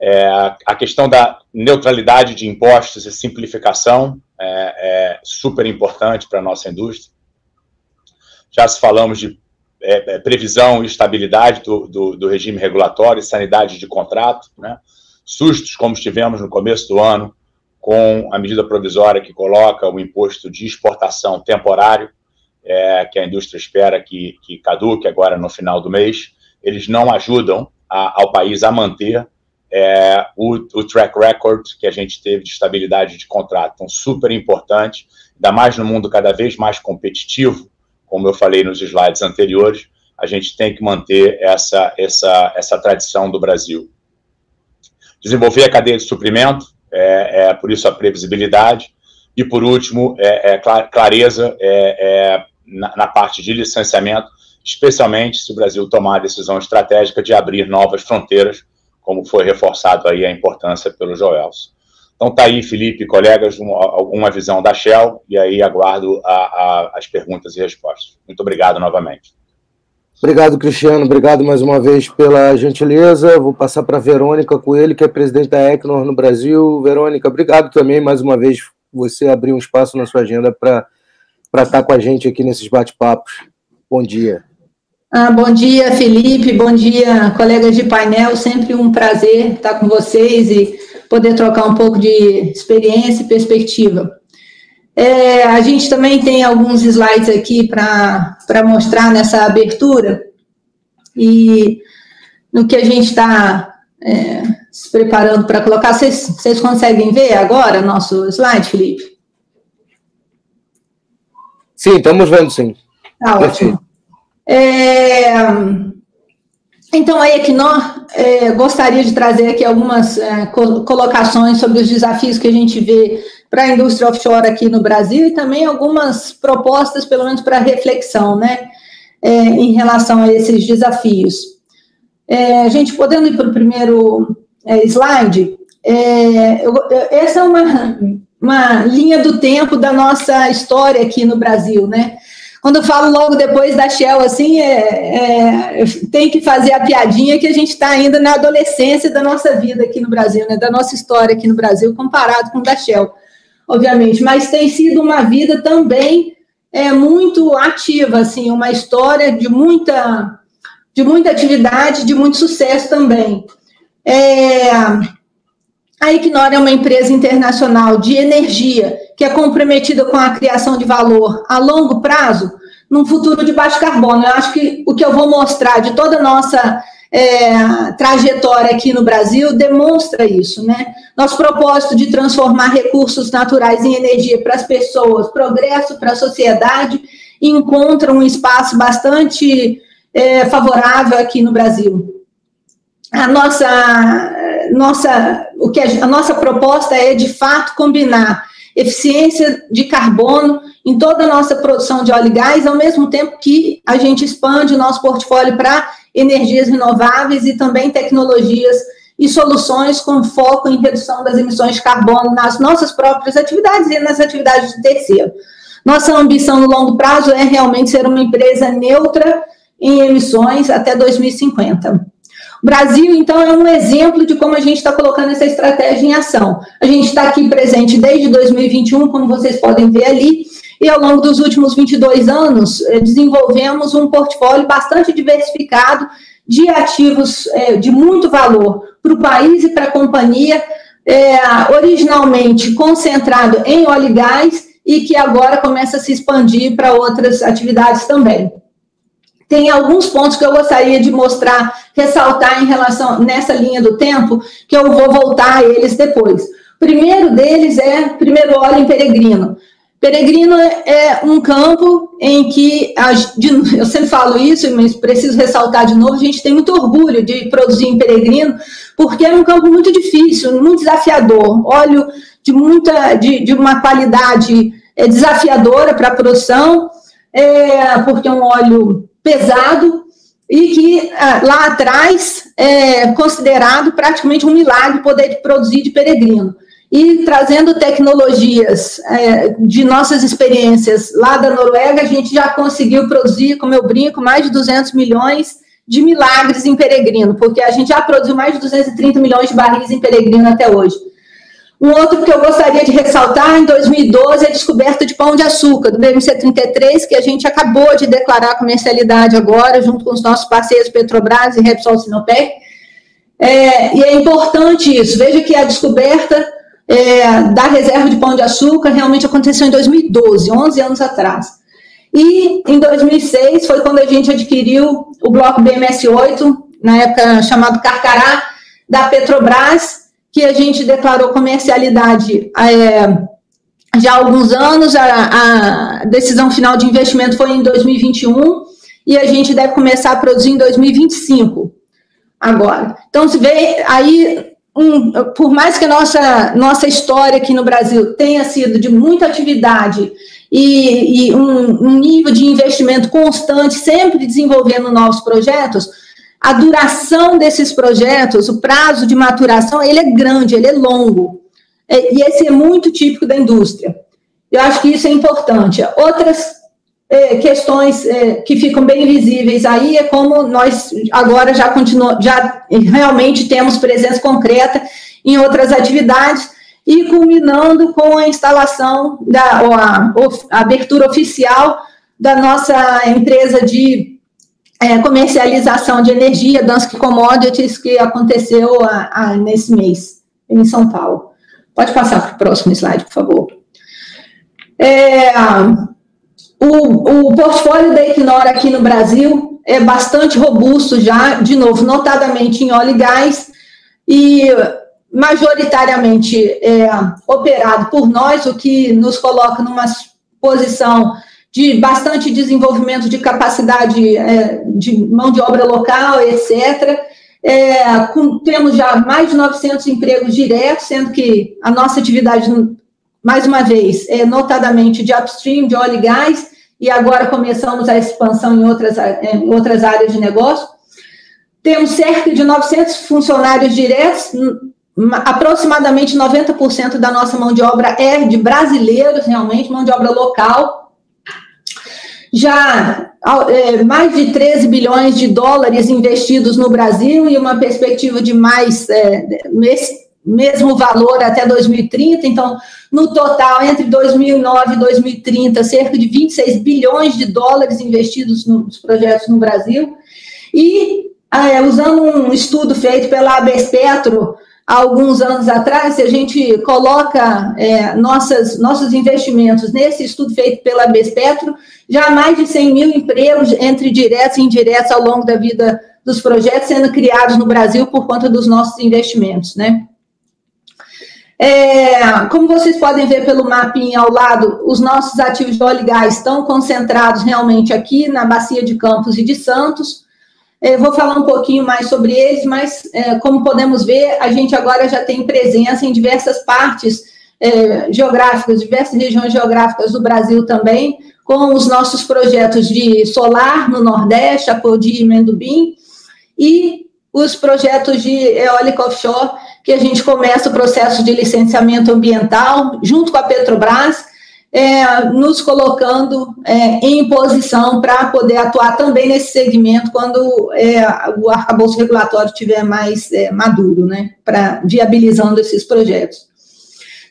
Speaker 4: É, a questão da neutralidade de impostos e simplificação é, é super importante para a nossa indústria. Já se falamos de é, é, previsão e estabilidade do, do, do, regime regulatório e sanidade de contrato, né? sustos como estivemos no começo do ano, com a medida provisória que coloca o imposto de exportação temporário, é, que a indústria espera que, que caduque agora no final do mês, eles não ajudam a, ao país a manter é, o, o, track record que a gente teve de estabilidade de contrato. Então, super importante, ainda mais no mundo cada vez mais competitivo, como eu falei nos slides anteriores, a gente tem que manter essa, essa, essa tradição do Brasil. Desenvolver a cadeia de suprimento, é, é por isso a previsibilidade, e por último, é, é clareza é, é, na, na parte de licenciamento, especialmente se o Brasil tomar a decisão estratégica de abrir novas fronteiras, como foi reforçado aí a importância pelo Joelson. Então tá aí, Felipe, colegas, alguma visão da Shell, e aí aguardo a, a, as perguntas e respostas. Muito obrigado novamente.
Speaker 1: Obrigado, Cristiano. Obrigado mais uma vez pela gentileza. Vou passar para a Verônica Coelho, que é presidente da Equinor no Brasil. Verônica, obrigado também mais uma vez você abrir um espaço na sua agenda para estar com a gente aqui nesses bate-papos. Bom dia.
Speaker 5: Ah, bom dia, Felipe. Bom dia, colegas de painel. Sempre um prazer estar com vocês e poder trocar um pouco de experiência e perspectiva. É, a gente também tem alguns slides aqui para mostrar nessa abertura. E no que a gente está é, se preparando para colocar, vocês, conseguem ver agora nosso slide, Felipe?
Speaker 1: Sim, estamos vendo, sim.
Speaker 5: Tá ótimo. É, então, a Equinor é, gostaria de trazer aqui algumas é, colocações sobre os desafios que a gente vê para a indústria offshore aqui no Brasil e também algumas propostas, pelo menos para reflexão, né, é, em relação a esses desafios. É, a gente podendo ir para o primeiro é, slide, eu, essa é uma, uma linha do tempo da nossa história aqui no Brasil, né? Quando eu falo logo depois da Shell, assim, é, é, tem que fazer a piadinha que a gente está ainda na adolescência da nossa vida aqui no Brasil, né, da nossa história aqui no Brasil, comparado com o da Shell, obviamente. Mas tem sido uma vida também é, muito ativa, assim, uma história de muita, de muita atividade, de muito sucesso também. É, a Equinor é uma empresa internacional de energia que é comprometida com a criação de valor a longo prazo, num futuro de baixo carbono. Eu acho que o que eu vou mostrar de toda a nossa é, trajetória aqui no Brasil demonstra isso, né? Nosso propósito de transformar recursos naturais em energia para as pessoas, progresso para a sociedade, encontra um espaço bastante é, favorável aqui no Brasil. A nossa, nossa, o que a, a nossa proposta é de fato combinar eficiência de carbono em toda a nossa produção de óleo e gás, ao mesmo tempo que a gente expande o nosso portfólio para energias renováveis e também tecnologias e soluções com foco em redução das emissões de carbono nas nossas próprias atividades e nas atividades de terceiro. Nossa ambição no longo prazo é realmente ser uma empresa neutra em emissões até 2050. O Brasil, então, é um exemplo de como a gente está colocando essa estratégia em ação. A gente está aqui presente desde 2021, como vocês podem ver ali, e ao longo dos últimos 22 anos, eh, desenvolvemos um portfólio bastante diversificado de ativos é, de muito valor para o país e para a companhia, é, originalmente concentrado em óleo e gás, e que agora começa a se expandir para outras atividades também tem alguns pontos que eu gostaria de mostrar, ressaltar em relação nessa linha do tempo, que eu vou voltar a eles depois. Primeiro deles é primeiro óleo em peregrino. Peregrino é um campo em que, eu sempre falo isso, mas preciso ressaltar de novo, a gente tem muito orgulho de produzir em Peregrino, porque é um campo muito difícil, muito desafiador, óleo de, muita, de, de uma qualidade é, desafiadora para a produção, é, porque é um óleo pesado, e que ah, lá atrás é considerado praticamente um milagre poder produzir de peregrino e trazendo tecnologias é, de nossas experiências lá da Noruega, a gente já conseguiu produzir, como eu brinco, mais de 200 milhões de milagres em peregrino, porque a gente já produziu mais de 230 milhões de barris em peregrino até hoje. Um outro que eu gostaria de ressaltar, em 2012, é a descoberta de pão de açúcar, do BMC33, que a gente acabou de declarar comercialidade agora, junto com os nossos parceiros Petrobras e Repsol Sinopec. É, e é importante isso. Veja que a descoberta é, da reserva de pão de açúcar realmente aconteceu em 2012, 11 anos atrás. E em 2006 foi quando a gente adquiriu o bloco BMS-8, na época chamado Carcará, da Petrobras, que a gente declarou comercialidade é, já há alguns anos. A, a decisão final de investimento foi em 2021 e a gente deve começar a produzir em 2025 agora. Então, se vê aí um, por mais que a nossa, nossa história aqui no Brasil tenha sido de muita atividade e, e um, um, nível de investimento constante, sempre desenvolvendo novos projetos, a duração desses projetos, o prazo de maturação, ele é grande, ele é longo. É, e esse é muito típico da indústria. Eu acho que isso é importante. Outras é, questões é, que ficam bem visíveis aí é como nós agora já continuamos, já realmente temos presença concreta em outras atividades e culminando com a instalação da a, a abertura oficial da nossa empresa de é, comercialização de energia, Dansk Commodities, que aconteceu a, a, nesse mês em São Paulo. Pode passar para o próximo slide, por favor. É, o, o portfólio da Equinor aqui no Brasil é bastante robusto já, de novo, notadamente em óleo e gás, e majoritariamente é, operado por nós, o que nos coloca numa posição de bastante desenvolvimento de capacidade é, de mão de obra local, etc. É, com, temos já mais de 900 empregos diretos, sendo que a nossa atividade mais uma vez, é, notadamente de upstream, de óleo e gás, e agora começamos a expansão em outras, em outras áreas de negócio. Temos cerca de 900 funcionários diretos, aproximadamente 90% da nossa mão de obra é de brasileiros, realmente, mão de obra local. Já é, mais de 13 bilhões de dólares investidos no Brasil e uma perspectiva de mais, é, mesmo valor até 2030. Então, no total, entre 2009 e 2030, cerca de 26 bilhões de dólares investidos nos projetos no Brasil. E, é, usando um estudo feito pela ABS Petro, há alguns anos atrás, se a gente coloca é, nossas, nossos investimentos nesse estudo feito pela Bespetro, já há mais de 100 mil empregos, entre diretos e indiretos, ao longo da vida dos projetos, sendo criados no Brasil por conta dos nossos investimentos, né? É, como vocês podem ver pelo mapinha ao lado, os nossos ativos de óleo e gás estão concentrados realmente aqui na Bacia de Campos e de Santos. Eu vou falar um pouquinho mais sobre eles, mas é, como podemos ver, a gente agora já tem presença em diversas partes é, geográficas, diversas regiões geográficas do Brasil também, com os nossos projetos de solar no Nordeste, Apodi e Mendubim, e os projetos de eólica offshore que a gente começa o processo de licenciamento ambiental junto com a Petrobras, é, nos colocando é, em posição para poder atuar também nesse segmento quando é, o arcabouço regulatório estiver mais é, maduro, né, para viabilizando esses projetos.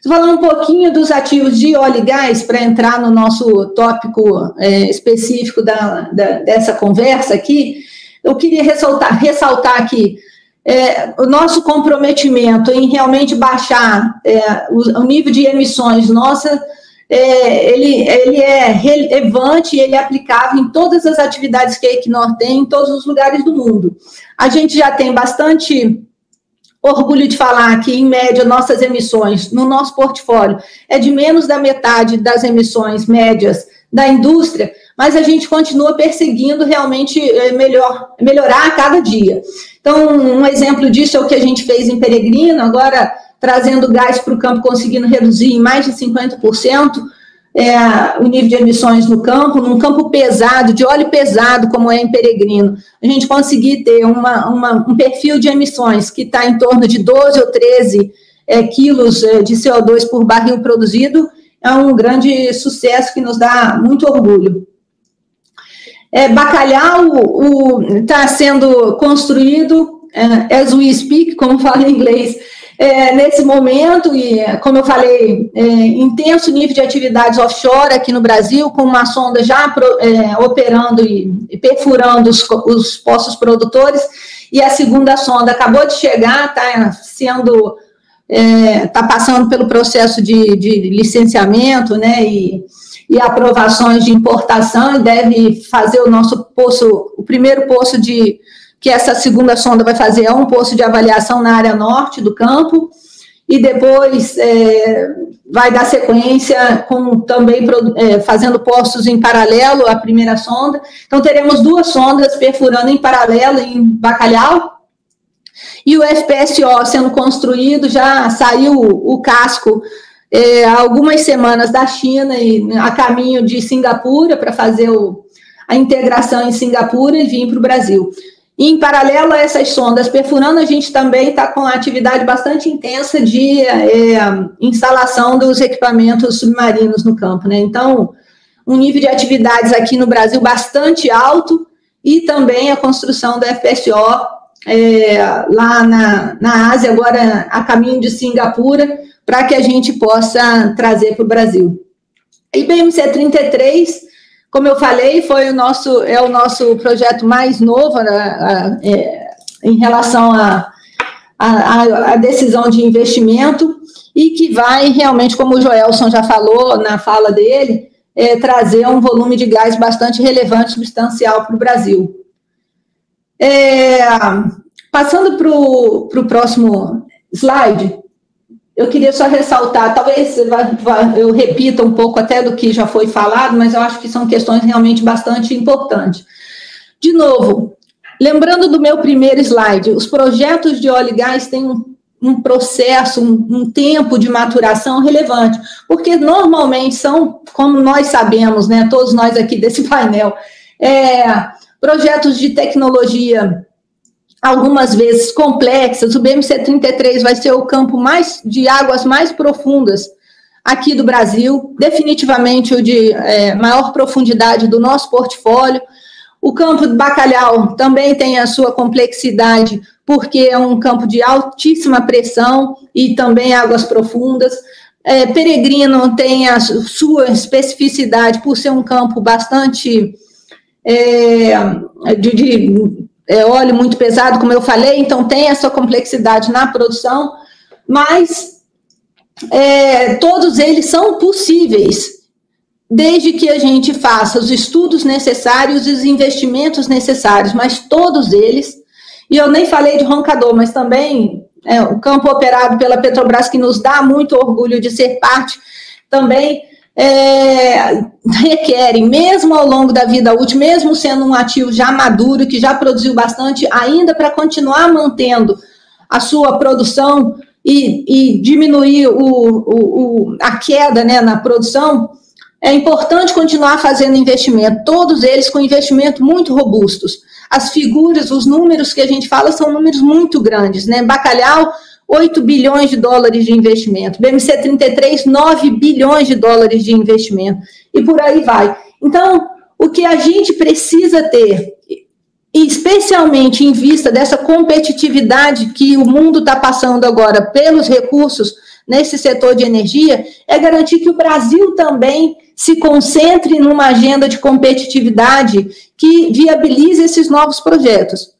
Speaker 5: Falar um pouquinho dos ativos de óleo e gás para entrar no nosso tópico é, específico da, da, dessa conversa aqui. Eu queria ressaltar, ressaltar aqui é, o nosso comprometimento em realmente baixar é, o, o, nível de emissões nossa, é, ele, ele é relevante e ele é aplicável em todas as atividades que a Equinor tem, em todos os lugares do mundo. A gente já tem bastante orgulho de falar que, em média, nossas emissões no nosso portfólio é de menos da metade das emissões médias da indústria, mas a gente continua perseguindo realmente é, melhor, melhorar a cada dia. Então, um exemplo disso é o que a gente fez em Peregrino, agora trazendo gás para o campo, conseguindo reduzir em mais de 50% é, o nível de emissões no campo, num campo pesado, de óleo pesado, como é em Peregrino, a gente conseguir ter uma, uma um perfil de emissões que está em torno de 12 ou 13 é, quilos é, de CO2 por barril produzido, é um grande sucesso que nos dá muito orgulho. É, bacalhau está sendo construído, é, as we speak, como fala em inglês, é, nesse momento, e como eu falei, é, intenso nível de atividades offshore aqui no Brasil, com uma sonda já pro, é, operando e, perfurando os, os, poços produtores, e a segunda sonda acabou de chegar, está sendo, está é, passando pelo processo de, de licenciamento, né, e, e aprovações de importação, e deve fazer o nosso poço, o primeiro poço de que essa segunda sonda vai fazer é um posto de avaliação na área norte do campo, e depois é, vai dar sequência com também é, fazendo postos em paralelo à primeira sonda. Então, teremos duas sondas perfurando em paralelo em Bacalhau, e o FPSO sendo construído, já saiu o casco é, há algumas semanas da China e a caminho de Singapura para fazer o, a integração em Singapura e vir para o Brasil. Em paralelo a essas sondas perfurando, a gente também está com atividade bastante intensa de é, instalação dos equipamentos submarinos no campo. Né? Então, um nível de atividades aqui no Brasil bastante alto e também a construção do FPSO é, lá na, na Ásia, agora a caminho de Singapura, para que a gente possa trazer para o Brasil. IBMC 33 como eu falei, foi o nosso, é o nosso projeto mais novo né, a, é, em relação à a, a, a, decisão de investimento e que vai realmente, como o Joelson já falou na fala dele, é, trazer um volume de gás bastante relevante, substancial para o Brasil. É, passando para o próximo slide, eu queria só ressaltar, talvez eu repita um pouco até do que já foi falado, mas eu acho que são questões realmente bastante importantes. De novo, lembrando do meu primeiro slide, os projetos de óleo e gás têm um, um processo, um, um, tempo de maturação relevante, porque normalmente são, como nós sabemos, né, todos nós aqui desse [LAUGHS] painel, é, projetos de tecnologia algumas vezes complexas. O BMC-33 vai ser o campo mais de águas mais profundas aqui do Brasil, definitivamente o de é, maior profundidade do nosso portfólio. O campo do bacalhau também tem a sua complexidade, porque é um campo de altíssima pressão e também águas profundas. É, Peregrino tem a sua especificidade por ser um campo bastante é, de, de é, óleo muito pesado, como eu falei, então tem essa complexidade na produção, mas é, todos eles são possíveis, desde que a gente faça os estudos necessários e os investimentos necessários, mas todos eles, e eu nem falei de roncador, mas também é, o campo operado pela Petrobras, que nos dá muito orgulho de ser parte, também é, [LAUGHS] requerem, mesmo ao longo da vida útil, mesmo sendo um ativo já maduro, que já produziu bastante, ainda para continuar mantendo a sua produção e, e diminuir o, o, o, a queda né, na produção, é importante continuar fazendo investimento, todos eles com investimento muito robustos. As figuras, os números que a gente fala são números muito grandes, né? Bacalhau 8 bilhões de dólares de investimento. BMC 33, 9 bilhões de dólares de investimento. E por aí vai. Então, o que a gente precisa ter, especialmente em vista dessa competitividade que o mundo está passando agora pelos recursos nesse setor de energia, é garantir que o Brasil também se concentre numa agenda de competitividade que viabilize esses novos projetos.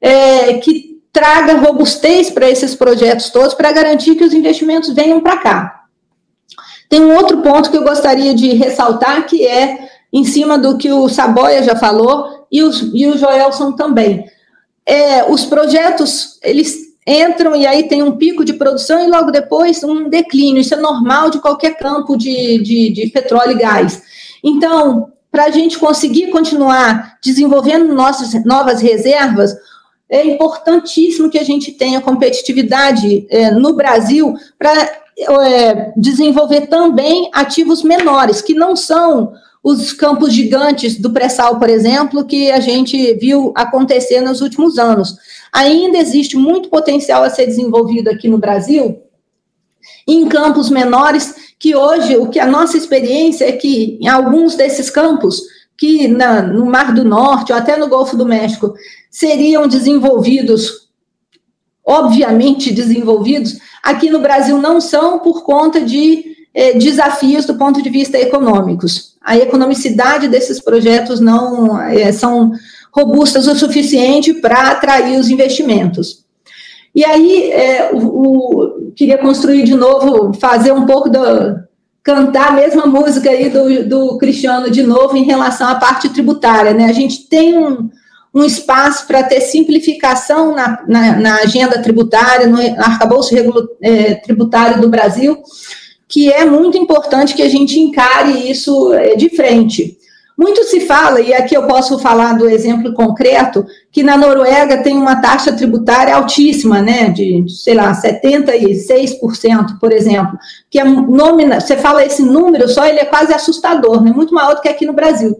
Speaker 5: É, que traga robustez para esses projetos todos, para garantir que os investimentos venham para cá. Tem um outro ponto que eu gostaria de ressaltar, que é em cima do que o Saboia já falou e, os, e o Joelson também. É, os projetos, eles entram e aí tem um pico de produção e logo depois um declínio. Isso é normal de qualquer campo de, de, de petróleo e gás. Então, para a gente conseguir continuar desenvolvendo nossas novas reservas, é importantíssimo que a gente tenha competitividade é, no Brasil para é, desenvolver também ativos menores, que não são os campos gigantes do pré-sal, por exemplo, que a gente viu acontecer nos últimos anos. Ainda existe muito potencial a ser desenvolvido aqui no Brasil, em campos menores, que hoje, o que a nossa experiência é que em alguns desses campos, que na, no Mar do Norte ou até no Golfo do México, seriam desenvolvidos, obviamente desenvolvidos, aqui no Brasil não são por conta de eh, desafios do ponto de vista econômicos. A economicidade desses projetos não eh, são robustas o suficiente para atrair os investimentos. E aí, é, o, o, queria construir de novo, fazer um pouco do. Cantar a mesma música aí do, do Cristiano de novo em relação à parte tributária, né? A gente tem um, um espaço para ter simplificação na, na, na, agenda tributária, no arcabouço é, tributário do Brasil, que é muito importante que a gente encare isso é, de frente. Muito se fala, e aqui eu posso falar do exemplo concreto, que na Noruega tem uma taxa tributária altíssima, né, de, sei lá, 76%, por exemplo, que é nomina, você fala esse número só, ele é quase assustador, né, muito maior do que aqui no Brasil.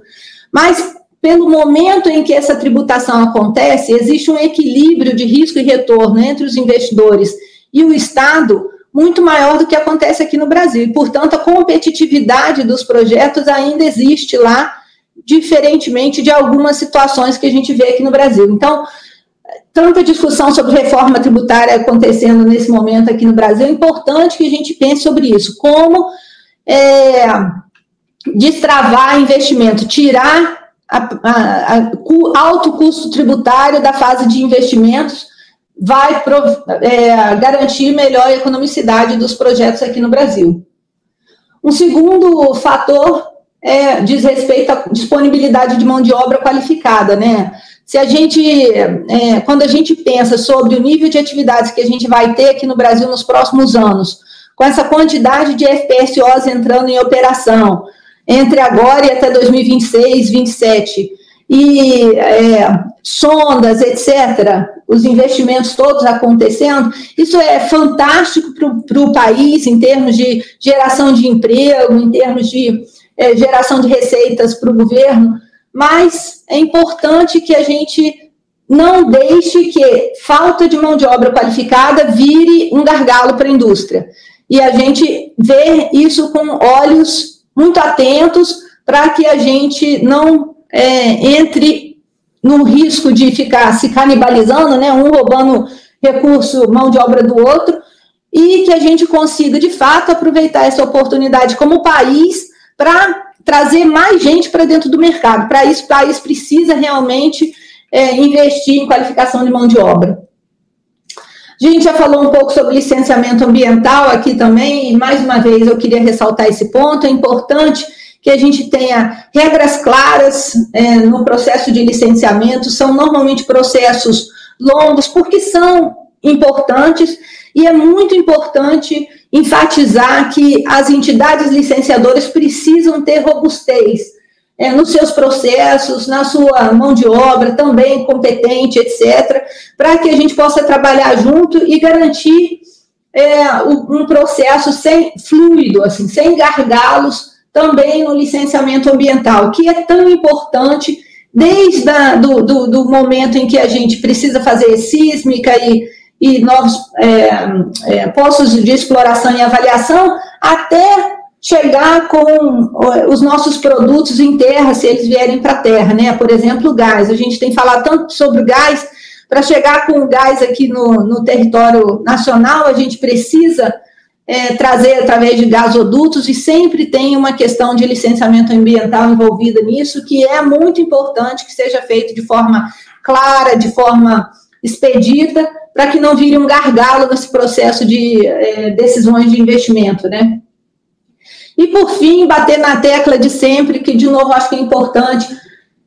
Speaker 5: Mas pelo momento em que essa tributação acontece, existe um equilíbrio de risco e retorno entre os investidores e o Estado muito maior do que acontece aqui no Brasil. E, portanto, a competitividade dos projetos ainda existe lá diferentemente de algumas situações que a gente vê aqui no Brasil. Então, tanta discussão sobre reforma tributária acontecendo nesse momento aqui no Brasil, é importante que a gente pense sobre isso. Como é, destravar investimento, tirar a, a, a, alto custo tributário da fase de investimentos vai é, garantir melhor economicidade dos projetos aqui no Brasil. Um segundo fator é, diz respeito à disponibilidade de mão de obra qualificada, né? Se a gente, é, quando a gente pensa sobre o nível de atividades que a gente vai ter aqui no Brasil nos próximos anos, com essa quantidade de FPSOs entrando em operação, entre agora e até 2026, 2027, e é, sondas, etc., os investimentos todos acontecendo, isso é fantástico para o país em termos de geração de emprego, em termos de é, geração de receitas para o governo, mas é importante que a gente não deixe que falta de mão de obra qualificada vire um gargalo para a indústria. E a gente vê isso com olhos muito atentos para que a gente não é, entre no risco de ficar se canibalizando, né, um roubando recurso, mão de obra do outro, e que a gente consiga, de fato, aproveitar essa oportunidade como país para trazer mais gente para dentro do mercado. Para isso, o país precisa realmente é, investir em qualificação de mão de obra. A gente já falou um pouco sobre licenciamento ambiental aqui também, e mais uma vez eu queria ressaltar esse ponto. É importante que a gente tenha regras claras é, no processo de licenciamento, são normalmente processos longos, porque são importantes, e é muito importante enfatizar que as entidades licenciadoras precisam ter robustez é, nos seus processos, na sua mão de obra também competente, etc., para que a gente possa trabalhar junto e garantir é, um processo sem fluido, assim, sem gargalos também no licenciamento ambiental, que é tão importante desde a, do, do, do momento em que a gente precisa fazer sísmica e e novos é, é, postos de exploração e avaliação, até chegar com os nossos produtos em terra, se eles vierem para a terra, né? Por exemplo, o gás. A gente tem falado tanto sobre o gás, para chegar com o gás aqui no, no território nacional, a gente precisa é, trazer através de gasodutos e sempre tem uma questão de licenciamento ambiental envolvida nisso, que é muito importante que seja feito de forma clara, de forma expedita, para que não vire um gargalo nesse processo de é, decisões de investimento, né? E por fim, bater na tecla de sempre, que de novo acho que é importante,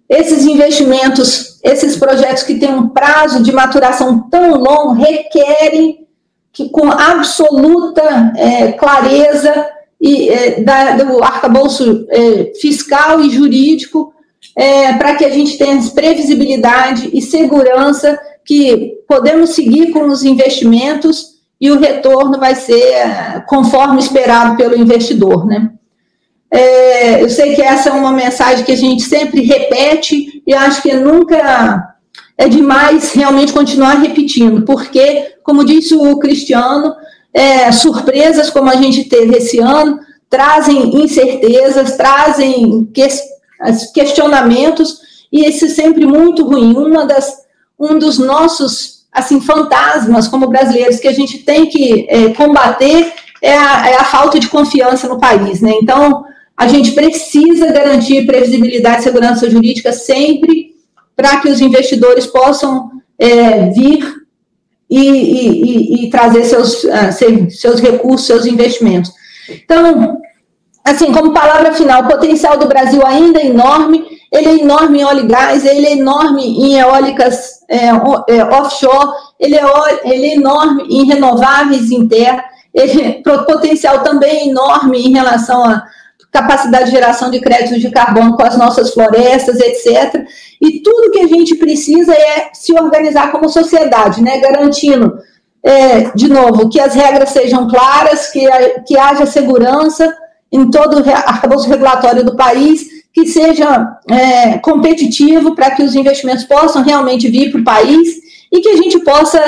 Speaker 5: esses investimentos esses projetos que têm um prazo de maturação tão longo requerem que, com absoluta é, clareza e, é, da, do arcabouço é, fiscal e jurídico, é, para que a gente tenha previsibilidade e segurança que podemos seguir com os investimentos e o retorno vai ser conforme esperado pelo investidor, né? É, eu sei que essa é uma mensagem que a gente sempre repete e acho que nunca é demais realmente continuar repetindo, porque, como disse o Cristiano, é, surpresas como a gente teve esse ano trazem incertezas, trazem que, questionamentos, e isso é sempre muito ruim. Uma das, um dos nossos assim fantasmas como brasileiros que a gente tem que é, combater é a, é a, falta de confiança no país. Né? Então, a gente precisa garantir previsibilidade e segurança jurídica sempre para que os investidores possam é, vir e, e, e, trazer seus, uh, seus recursos, seus investimentos. Então, assim, como palavra final, o potencial do Brasil ainda é enorme, ele é enorme em óleo e gás, ele é enorme em eólicas é, é, offshore, ele é, ele é enorme em renováveis em terra, ele, [LAUGHS] potencial também enorme em relação a capacidade de geração de créditos de carbono com as nossas florestas, etc. E tudo que a gente precisa é se organizar como sociedade, né? garantindo, é, de novo, que as regras sejam claras, que, que haja segurança em todo o arcabouço regulatório do país, que seja é, competitivo para que os investimentos possam realmente vir para o país e que a gente possa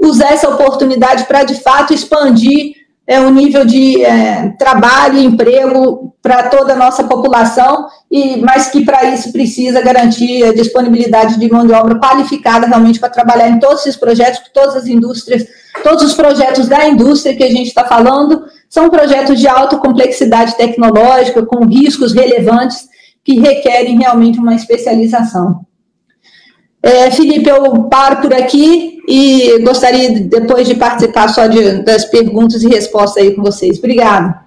Speaker 5: usar essa oportunidade para, de fato, expandir é, o nível de é, trabalho e emprego para toda a nossa população, e mas que para isso precisa garantir a disponibilidade de mão de obra qualificada realmente para trabalhar em todos esses projetos, todas as indústrias, todos os projetos da indústria que a gente está falando, são projetos de alta complexidade tecnológica, com riscos relevantes, que requerem realmente uma especialização. É, Felipe, eu paro por aqui e gostaria depois de participar só de, das perguntas e respostas aí com vocês. Obrigada.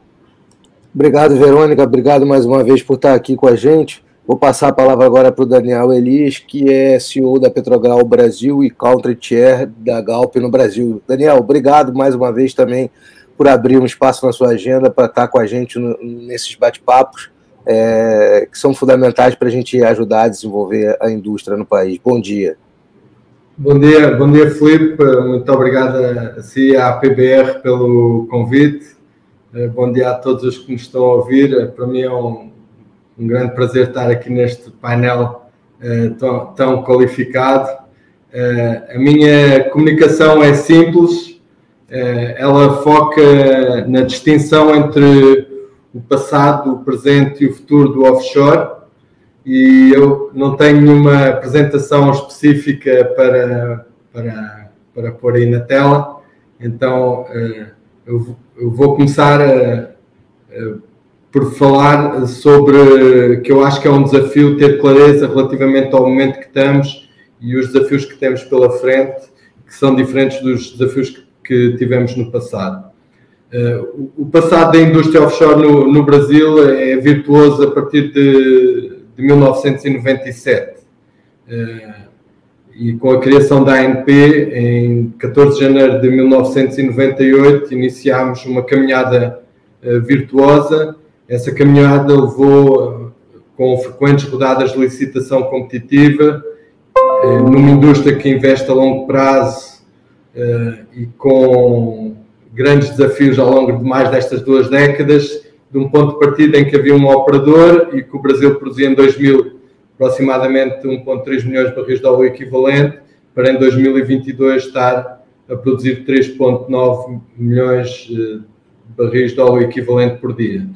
Speaker 1: Obrigado, Verônica. Obrigado mais uma vez por estar aqui com a gente. Vou passar a palavra agora para o Daniel Elis, que é CEO da Petrogal Brasil e Country Chair da Galp no Brasil. Daniel, obrigado mais uma vez também por abrir um espaço na sua agenda para estar com a gente no, nesses bate-papos é, que são fundamentais para a gente ajudar a desenvolver a indústria no país. Bom dia.
Speaker 6: Bom dia, bom dia, Filipe. Muito obrigado a si à PBR pelo convite. É, bom dia a todos os que nos estão a ouvir. É, para mim é um, um grande prazer estar aqui neste painel uh, tão, tão, qualificado. Uh, a minha comunicação é simples, uh, ela foca na distinção entre o passado, o presente e o futuro do offshore. E eu não tenho nenhuma apresentação específica para, para, para pôr aí na tela, então eh, eu, vou começar a, a, por falar sobre que eu acho que é um desafio ter clareza relativamente ao momento que estamos e os desafios que temos pela frente, que são diferentes dos desafios que, que tivemos no passado. Uh, o passado da indústria offshore no, no, Brasil é virtuoso a partir de, de 1997. Uh, e com a criação da ANP, em 14 de janeiro de 1998, iniciámos uma caminhada uh, virtuosa. Essa caminhada levou com frequentes rodadas de licitação competitiva, numa indústria que investe a longo prazo e com grandes desafios ao longo de mais destas duas décadas, de um ponto de partida em que havia um operador e que o Brasil produzia em 2000 aproximadamente 1,3 milhões de barris de óleo equivalente, para em 2022 estar a produzir 3,9 milhões eh, de barris de óleo equivalente por dia.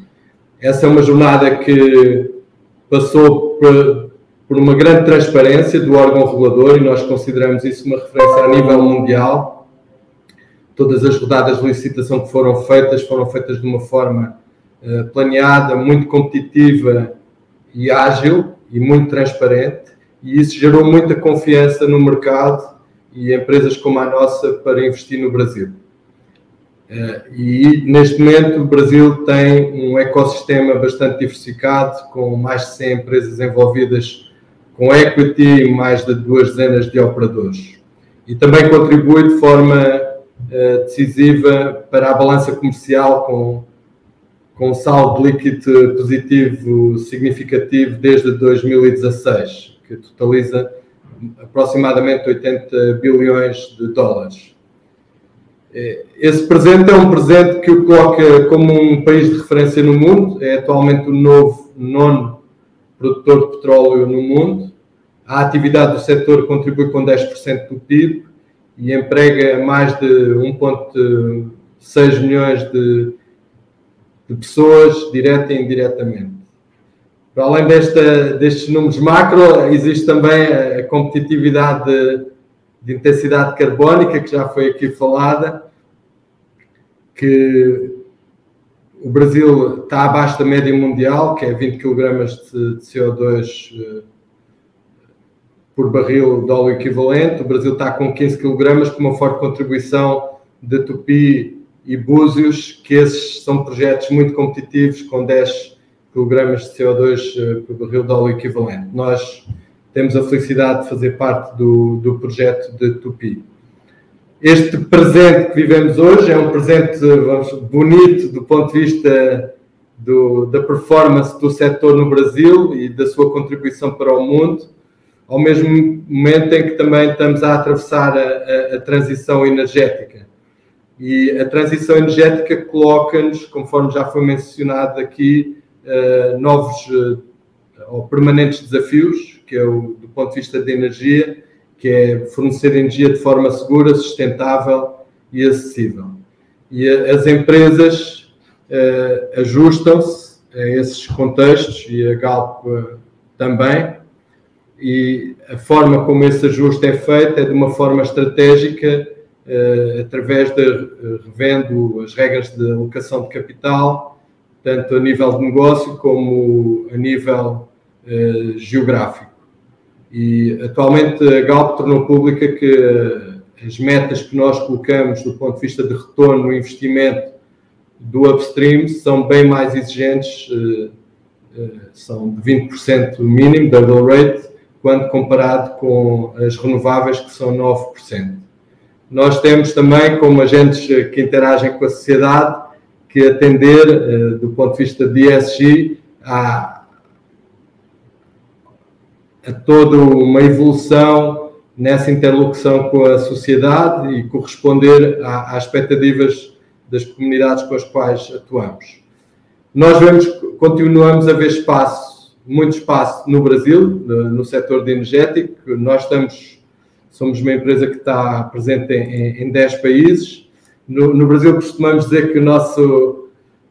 Speaker 6: Essa é uma jornada que passou por, por uma grande transparência do órgão regulador e nós consideramos isso uma referência a nível mundial todas as rodadas de licitação que foram feitas foram feitas de uma forma uh, planeada, muito competitiva e ágil e muito transparente, e isso gerou muita confiança no mercado e empresas como a nossa para investir no Brasil. Uh, e neste momento o Brasil tem um ecossistema bastante diversificado, com mais de 100 empresas envolvidas com equity em mais de duas dezenas de operadores. E também contribui de forma decisiva para a balança comercial com, com saldo líquido positivo significativo desde 2016, que totaliza aproximadamente 80 bilhões de dólares. Eh, esse presente é um presente que o coloca como um país de referência no mundo, é atualmente o novo nono produtor de petróleo no mundo. A atividade do setor contribui com 10% do PIB e emprega mais de 1,6 milhões de, de, pessoas, direta e indiretamente. Para além desta, destes números macro, existe também a competitividade de, de intensidade carbónica, que já foi aqui falada, que o Brasil está abaixo da média mundial, que é 20 kg de, CO2 eh, por barril de óleo equivalente. O Brasil está com 15 kg, com uma forte contribuição de Tupi e Búzios, que esses são projetos muito competitivos, com 10 kg de CO2 eh, por barril de óleo equivalente. Nós temos a felicidade de fazer parte do, do projeto de Tupi. Este presente que vivemos hoje é um presente vamos, bonito do ponto de vista do, da performance do setor no Brasil e da sua contribuição para o mundo, ao mesmo momento em que também estamos a atravessar a, a, a transição energética. E a transição energética coloca-nos, conforme já foi mencionado aqui, uh, novos uh, ou permanentes desafios, que é o, do ponto de vista da energia, que é fornecer energia de forma segura, sustentável e acessível. E as empresas uh, ajustam-se a esses contextos e a Galp também. E a forma como esse ajuste é feito é de uma forma estratégica, uh, através de revendo as regras de alocação de capital, tanto a nível de negócio como a nível geográfico. E atualmente a Galp tornou pública que eh, as metas que nós colocamos do ponto de vista de retorno no investimento do upstream são bem mais exigentes, eh, eh, são de 20% mínimo, double rate, quando comparado com as renováveis, que são 9%. Nós temos também, como agentes que interagem com a sociedade, que atender, do ponto de vista de ESG, à, a toda uma evolução nessa interlocução com a sociedade e corresponder às expectativas das comunidades com as quais atuamos. Nós vemos, continuamos a ver espaço, muito espaço no Brasil, no setor de energético. Nós estamos, somos uma empresa que está presente em, em 10 países. No, no, Brasil costumamos dizer que o nosso,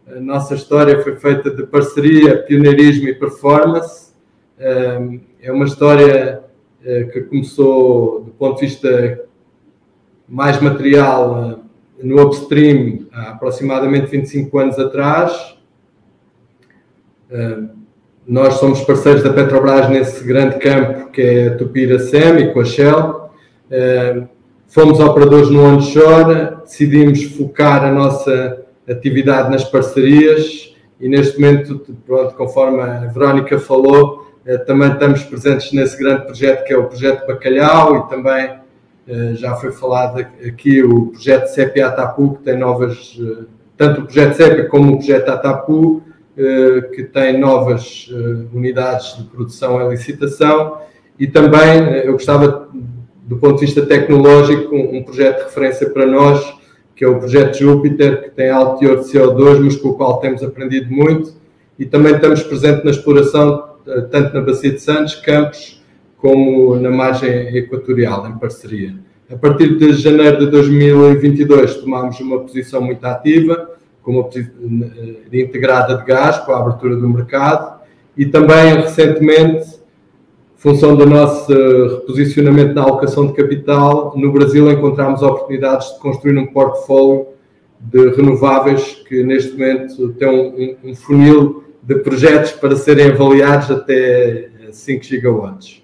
Speaker 6: a nossa história foi feita de parceria, pioneirismo e performance. É uma história eh, que começou do ponto de vista mais material eh, no upstream há aproximadamente 25 anos atrás. Nós somos parceiros da Petrobras nesse grande campo que é a Tupira-Sem e com a Shell. Fomos operadores no onshore, decidimos focar a nossa atividade nas parcerias e neste momento, pronto, conforme a Verónica falou, eh, também estamos presentes nesse grande projeto que é o projeto Bacalhau e também eh, já foi falado aqui o projeto CEP Atapu, que tem novas, eh, tanto o projeto CEP como o projeto Atapu, que tem novas unidades de produção e licitação, e também eu gostava, do ponto de vista tecnológico, um projeto de referência para nós, que é o projeto Júpiter, que tem alto teor de CO2, mas com o qual temos aprendido muito, e também estamos presentes na exploração eh, tanto na Bacia de Santos, Campos, como na margem equatorial, em parceria. A partir de janeiro de 2022, tomámos uma posição muito ativa, com uma posição eh, integrada de gás, com a abertura do mercado, e também recentemente, função do nosso reposicionamento na alocação de capital, no Brasil encontramos oportunidades de construir um portfólio de renováveis que neste momento tem um, um funil de projetos para serem avaliados até 5 gigawatts.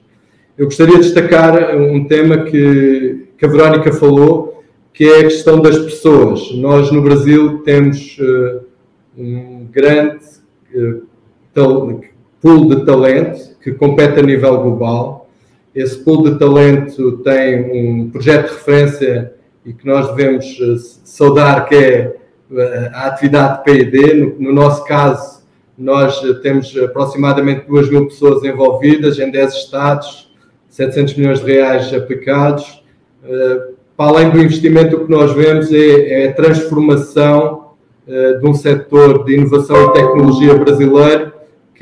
Speaker 6: Eu gostaria de destacar um tema que, que a Verónica falou, que é a questão das pessoas. Nós no Brasil temos uh, um grande uh, pool de talento, que compete a nível global. Esse pool de talento tem um projeto de referência e que nós devemos eh, saudar, que é a atividade PID. No, no nosso caso, nós temos aproximadamente 2 mil pessoas envolvidas em 10 estados, 700 milhões de reais aplicados. Para além do investimento, o que nós vemos é, é a transformação de um setor de inovação e tecnologia brasileiro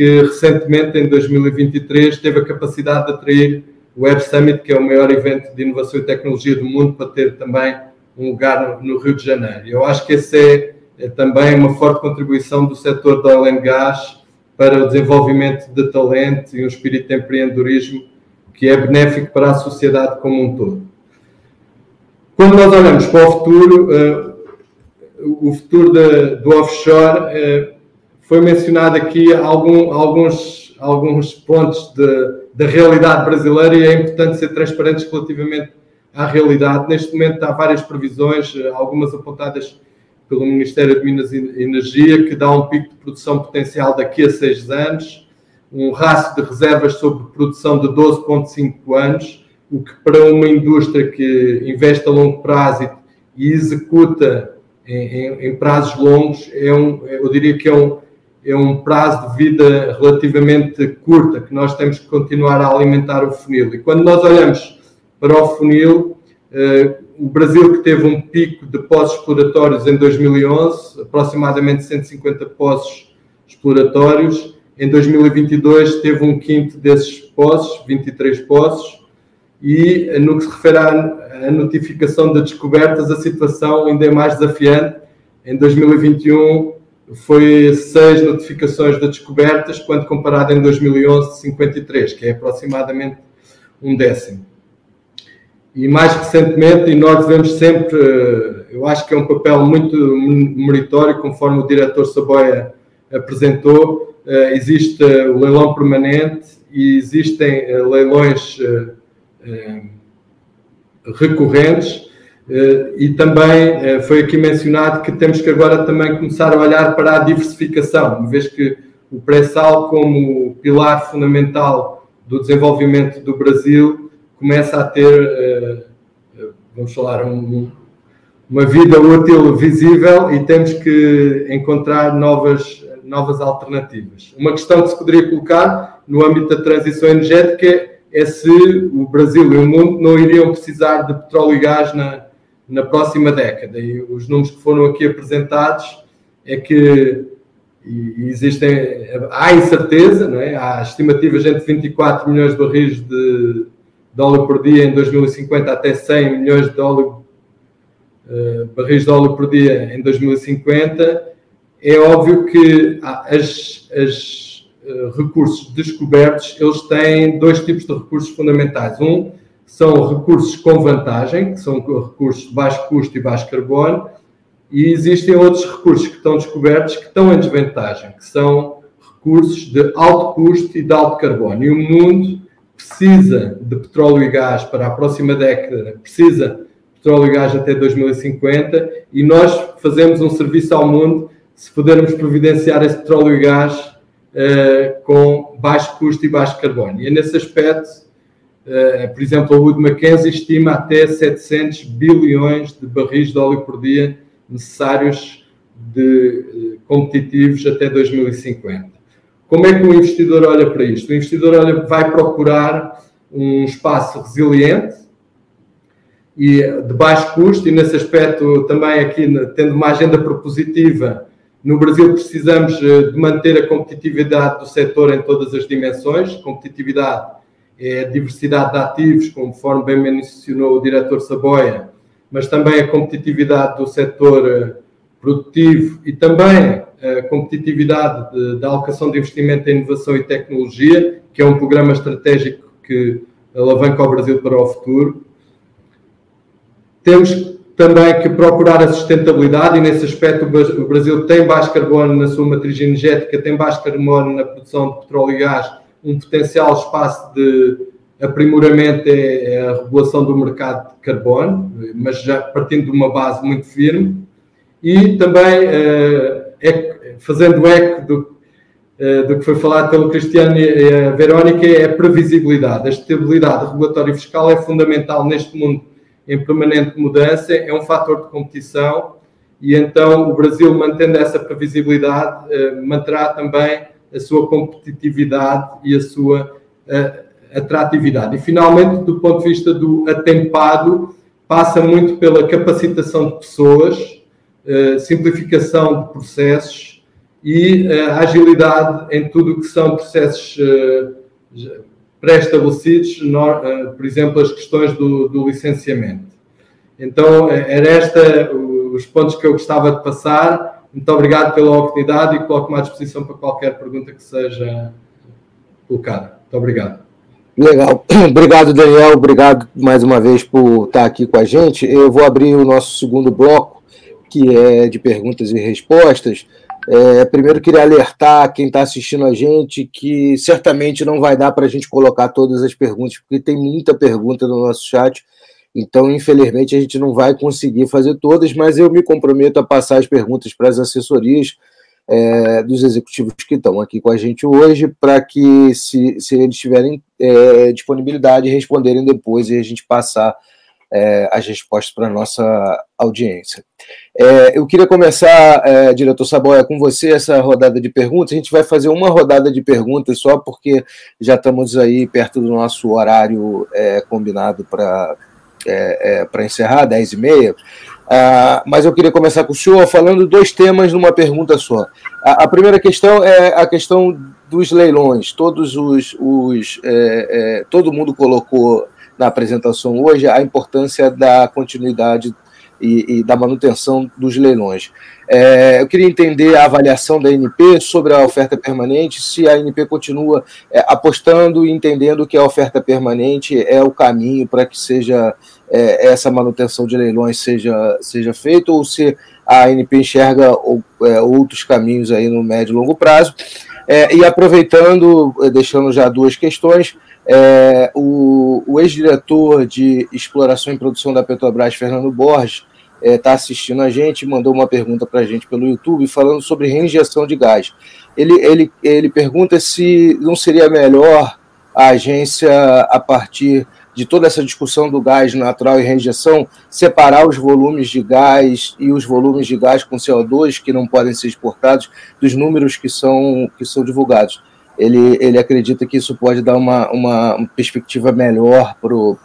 Speaker 6: que recentemente, em 2023, teve a capacidade de atrair o Web Summit, que é o maior evento de inovação e tecnologia do mundo, para ter também um lugar no, Rio de Janeiro. Eu acho que essa é, é, também uma forte contribuição do setor da oil para o desenvolvimento de talento e um espírito de empreendedorismo que é benéfico para a sociedade como um todo. Quando nós olhamos para o futuro, uh, o futuro de, do offshore uh, foi mencionado aqui algum, alguns, alguns pontos da realidade brasileira e é importante ser transparentes relativamente à realidade. Neste momento há várias previsões, algumas apontadas pelo Ministério de Minas e Energia, que dá um pico de produção potencial daqui a seis anos, um rácio de reservas sobre produção de 12,5 anos, o que para uma indústria que investe a longo prazo e executa em, em, em prazos longos, é um, eu diria que é um, é um prazo de vida relativamente curta, que nós temos que continuar a alimentar o funil. E quando nós olhamos para o funil, eh, o Brasil que teve um pico de poços exploratórios em 2011, aproximadamente 150 poços exploratórios, em 2022 teve um quinto desses poços, 23 poços, e eh, no que se refere à notificação de descobertas, a situação ainda é mais desafiante. Em 2021 foi seis notificações de descobertas, quando comparado em 2011, 53, que é aproximadamente um décimo. E mais recentemente, e nós devemos sempre, eu acho que é um papel muito meritório, conforme o diretor Saboia apresentou, eh, existe o leilão permanente e existem eh, leilões eh, recorrentes eh, e também eh, foi aqui mencionado que temos que agora também começar a olhar para a diversificação, uma vez que o pré-sal, como pilar fundamental do desenvolvimento do Brasil, começa a ter, eh, vamos falar, um, uma vida útil visível e temos que encontrar novas, novas alternativas. Uma questão que se poderia colocar no âmbito da transição energética é se o Brasil e o mundo não iriam precisar de petróleo e gás na, na próxima década. E os números que foram aqui apresentados é que existem, há incerteza, não é? há estimativas entre 24 milhões de barris de, de óleo por dia em 2050 até 100 milhões de óleo, uh, barris de óleo por dia em 2050. É óbvio que as, as recursos descobertos, eles têm dois tipos de recursos fundamentais. Um são recursos com vantagem, que são recursos de baixo custo e baixo carbono, e existem outros recursos que estão descobertos que estão em desvantagem, que são recursos de alto custo e de alto carbono. E o mundo precisa de petróleo e gás para a próxima década, precisa de petróleo e gás até 2050, e nós fazemos um serviço ao mundo se pudermos providenciar esse petróleo e gás uh, com baixo custo e baixo carbono. E é nesse aspecto eh, por exemplo, a Wood Mackenzie estima até 700 bilhões de barris de óleo por dia necessários de eh, competitivos até 2050. Como é que o investidor olha para isto? O investidor olha, vai procurar um espaço resiliente e de baixo custo, e nesse aspecto também aqui, tendo uma agenda propositiva, no Brasil precisamos eh, de manter a competitividade do setor em todas as dimensões, competitividade é a diversidade de ativos, conforme bem mencionou o diretor Saboia, mas também a competitividade do setor eh, produtivo e também a competitividade da alocação de investimento em inovação e tecnologia, que é um programa estratégico que alavanca o Brasil para o futuro. Temos também que procurar a sustentabilidade e nesse aspecto o Brasil tem baixo carbono na sua matriz energética, tem baixo carbono na produção de petróleo e gás um potencial espaço de aprimoramento é, é a regulação do mercado de carbono, mas já partindo de uma base muito firme, e também é, fazendo eco do, uh, do que foi falado pelo Cristiano e a Verónica é a previsibilidade. A estabilidade regulatória e fiscal é fundamental neste mundo em permanente mudança, é um fator de competição e então o Brasil, mantendo essa previsibilidade, uh, manterá também a sua competitividade e a sua atratividade. E finalmente, do ponto de vista do atempado, passa muito pela capacitação de pessoas, eh, simplificação de processos e eh, agilidade em tudo o que são processos eh, pré-estabelecidos, por exemplo, as questões do, do licenciamento. Então, era esta os pontos que eu gostava de passar. Muito obrigado pela oportunidade e coloco-me à disposição para qualquer pergunta que seja colocada. Muito obrigado.
Speaker 1: Legal. [CLEARS THROAT] Obrigado, Daniel. Obrigado mais uma vez por estar aqui com a gente. Eu vou abrir o nosso segundo bloco, que é de perguntas e respostas. É, primeiro, queria alertar quem está assistindo a gente que certamente não vai dar para a gente colocar todas as perguntas, porque tem muita pergunta no nosso chat. Então, infelizmente, a gente não vai conseguir fazer todas, mas eu me comprometo a passar as perguntas para as assessorias é, dos executivos que estão aqui com a gente hoje, para que, se, se eles tiverem é, disponibilidade, responderem depois e a gente passar é, as respostas para a nossa audiência. É, eu queria começar, é, diretor Saboia, com você essa rodada de perguntas. A gente vai fazer uma rodada de perguntas só porque já estamos aí perto do nosso horário é, combinado para é, para encerrar, 10 e meia. Uh, mas eu queria começar com o senhor falando dois temas numa pergunta só. A, a primeira questão é a questão dos leilões. Todos os, os é, é, todo mundo colocou na apresentação hoje a importância da continuidade e, e da manutenção dos leilões. É, eu queria entender a avaliação da ANP sobre a oferta permanente, se a ANP continua é, apostando e entendendo que a oferta permanente é o caminho para que seja é, essa manutenção de leilões seja, seja feita, ou se a ANP enxerga ou, é, outros caminhos aí no médio e longo prazo. É, e aproveitando, é, deixando já duas questões, o, o ex-diretor de exploração e produção da Petrobras, Fernando Borges, está é, assistindo a gente, mandou uma pergunta para a gente pelo YouTube falando sobre reinjeção de gás. Ele, ele, ele pergunta se não seria melhor a agência, a partir de toda essa discussão do gás natural e reinjeção, separar os volumes de gás e os volumes de gás com CO2 que não podem ser exportados dos números que são, que são divulgados. Ele, ele acredita que isso pode dar uma, uma perspectiva melhor para o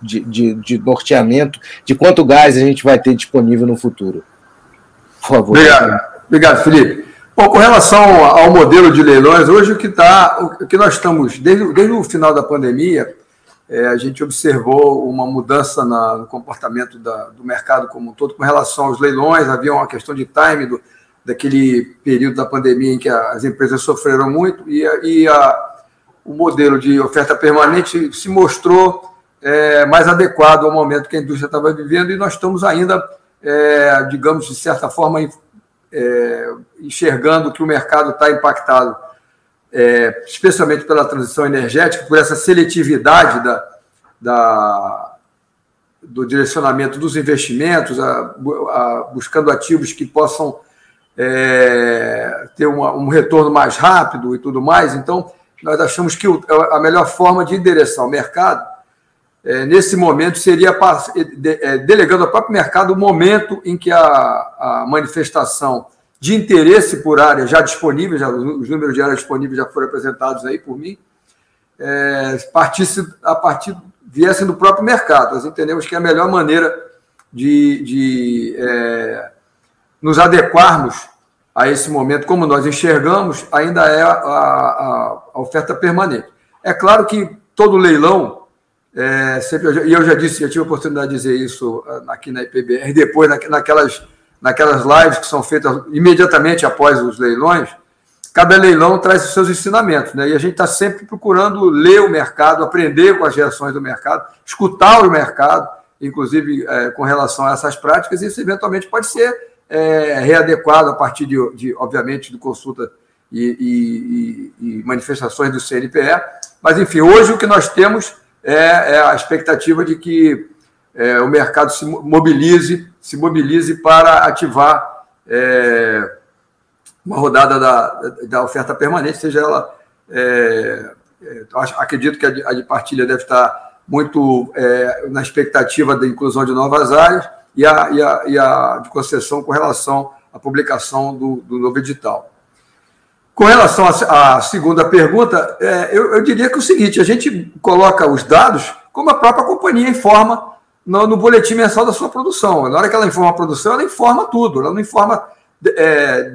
Speaker 1: de, de, de norteamento de quanto gás a gente vai ter disponível no futuro.
Speaker 2: Por favor. Obrigado, obrigado Felipe. Bom, com relação ao modelo de leilões, hoje o que está, o que nós estamos, desde, desde o final da pandemia, é, a gente observou uma mudança na, no comportamento da, do mercado como um todo com relação aos leilões. Havia uma questão de time do, daquele período da pandemia em que as empresas sofreram muito e, e a, o modelo de oferta permanente se mostrou é, mais adequado ao momento que a indústria estava vivendo, e nós estamos ainda, é, digamos, de certa forma, é, enxergando que o mercado está impactado, é, especialmente pela transição energética, por essa seletividade da, da do direcionamento dos investimentos, a, a, buscando ativos que possam é, ter uma, um retorno mais rápido e tudo mais. Então, nós achamos que o, a melhor forma de endereçar o mercado é, nesse momento, seria é, delegando ao próprio mercado o momento em que a, a manifestação de interesse por área já disponível, já, os números de área disponíveis já foram apresentados aí por mim, é, partisse, a partir viessem do próprio mercado. Nós entendemos que é a melhor maneira de, de é, nos adequarmos a esse momento, como nós enxergamos, ainda é a, a, a oferta permanente. É claro que todo leilão é, sempre, e eu já disse, já tive a oportunidade de dizer isso ah, aqui na IPBR, depois naquelas, naquelas lives que são feitas imediatamente após os leilões, cada leilão traz os seus ensinamentos, né? E a gente está sempre procurando ler o mercado, aprender com as reações do mercado, escutar o mercado, inclusive é, com relação a essas práticas, e isso eventualmente pode ser é, readequado a partir de, de, obviamente, de consulta e, e, e manifestações do CNPE. Mas, enfim, hoje o que nós temos é, é a expectativa de que é, o mercado se mobilize, se mobilize para ativar é, uma rodada da, da oferta permanente, seja ela. É, é, acredito que a de, partilha deve estar muito é, na expectativa da inclusão de novas áreas e a, e a, e a de concessão com relação à publicação do, do novo edital. Com relação à segunda pergunta, é, eu, eu, diria que é o seguinte: a gente coloca os dados como a própria companhia informa no, no, boletim mensal da sua produção. Na hora que ela informa a produção, ela informa tudo, ela não informa de, é.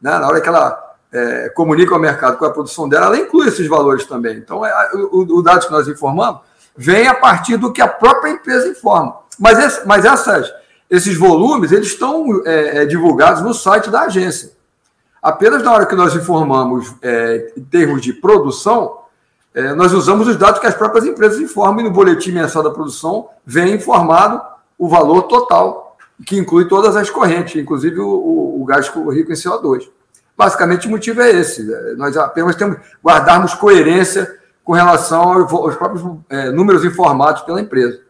Speaker 2: Né? Na hora que ela é, comunica ao mercado com a produção dela, ela inclui esses valores também. Então, é, o, o dados que nós informamos vem a partir do que a própria empresa informa. Mas, esse, mas essas, esses volumes eles estão é, é divulgados no site da agência. Apenas na hora que nós informamos é, em termos de produção, é, nós usamos os dados que as próprias empresas informam e no boletim mensal da produção vem informado o valor total, que inclui todas as correntes, inclusive o, o, o gás rico em CO2. Basicamente, o motivo é esse. É, nós apenas temos guardarmos coerência com relação aos próprios é, números informados pela empresa.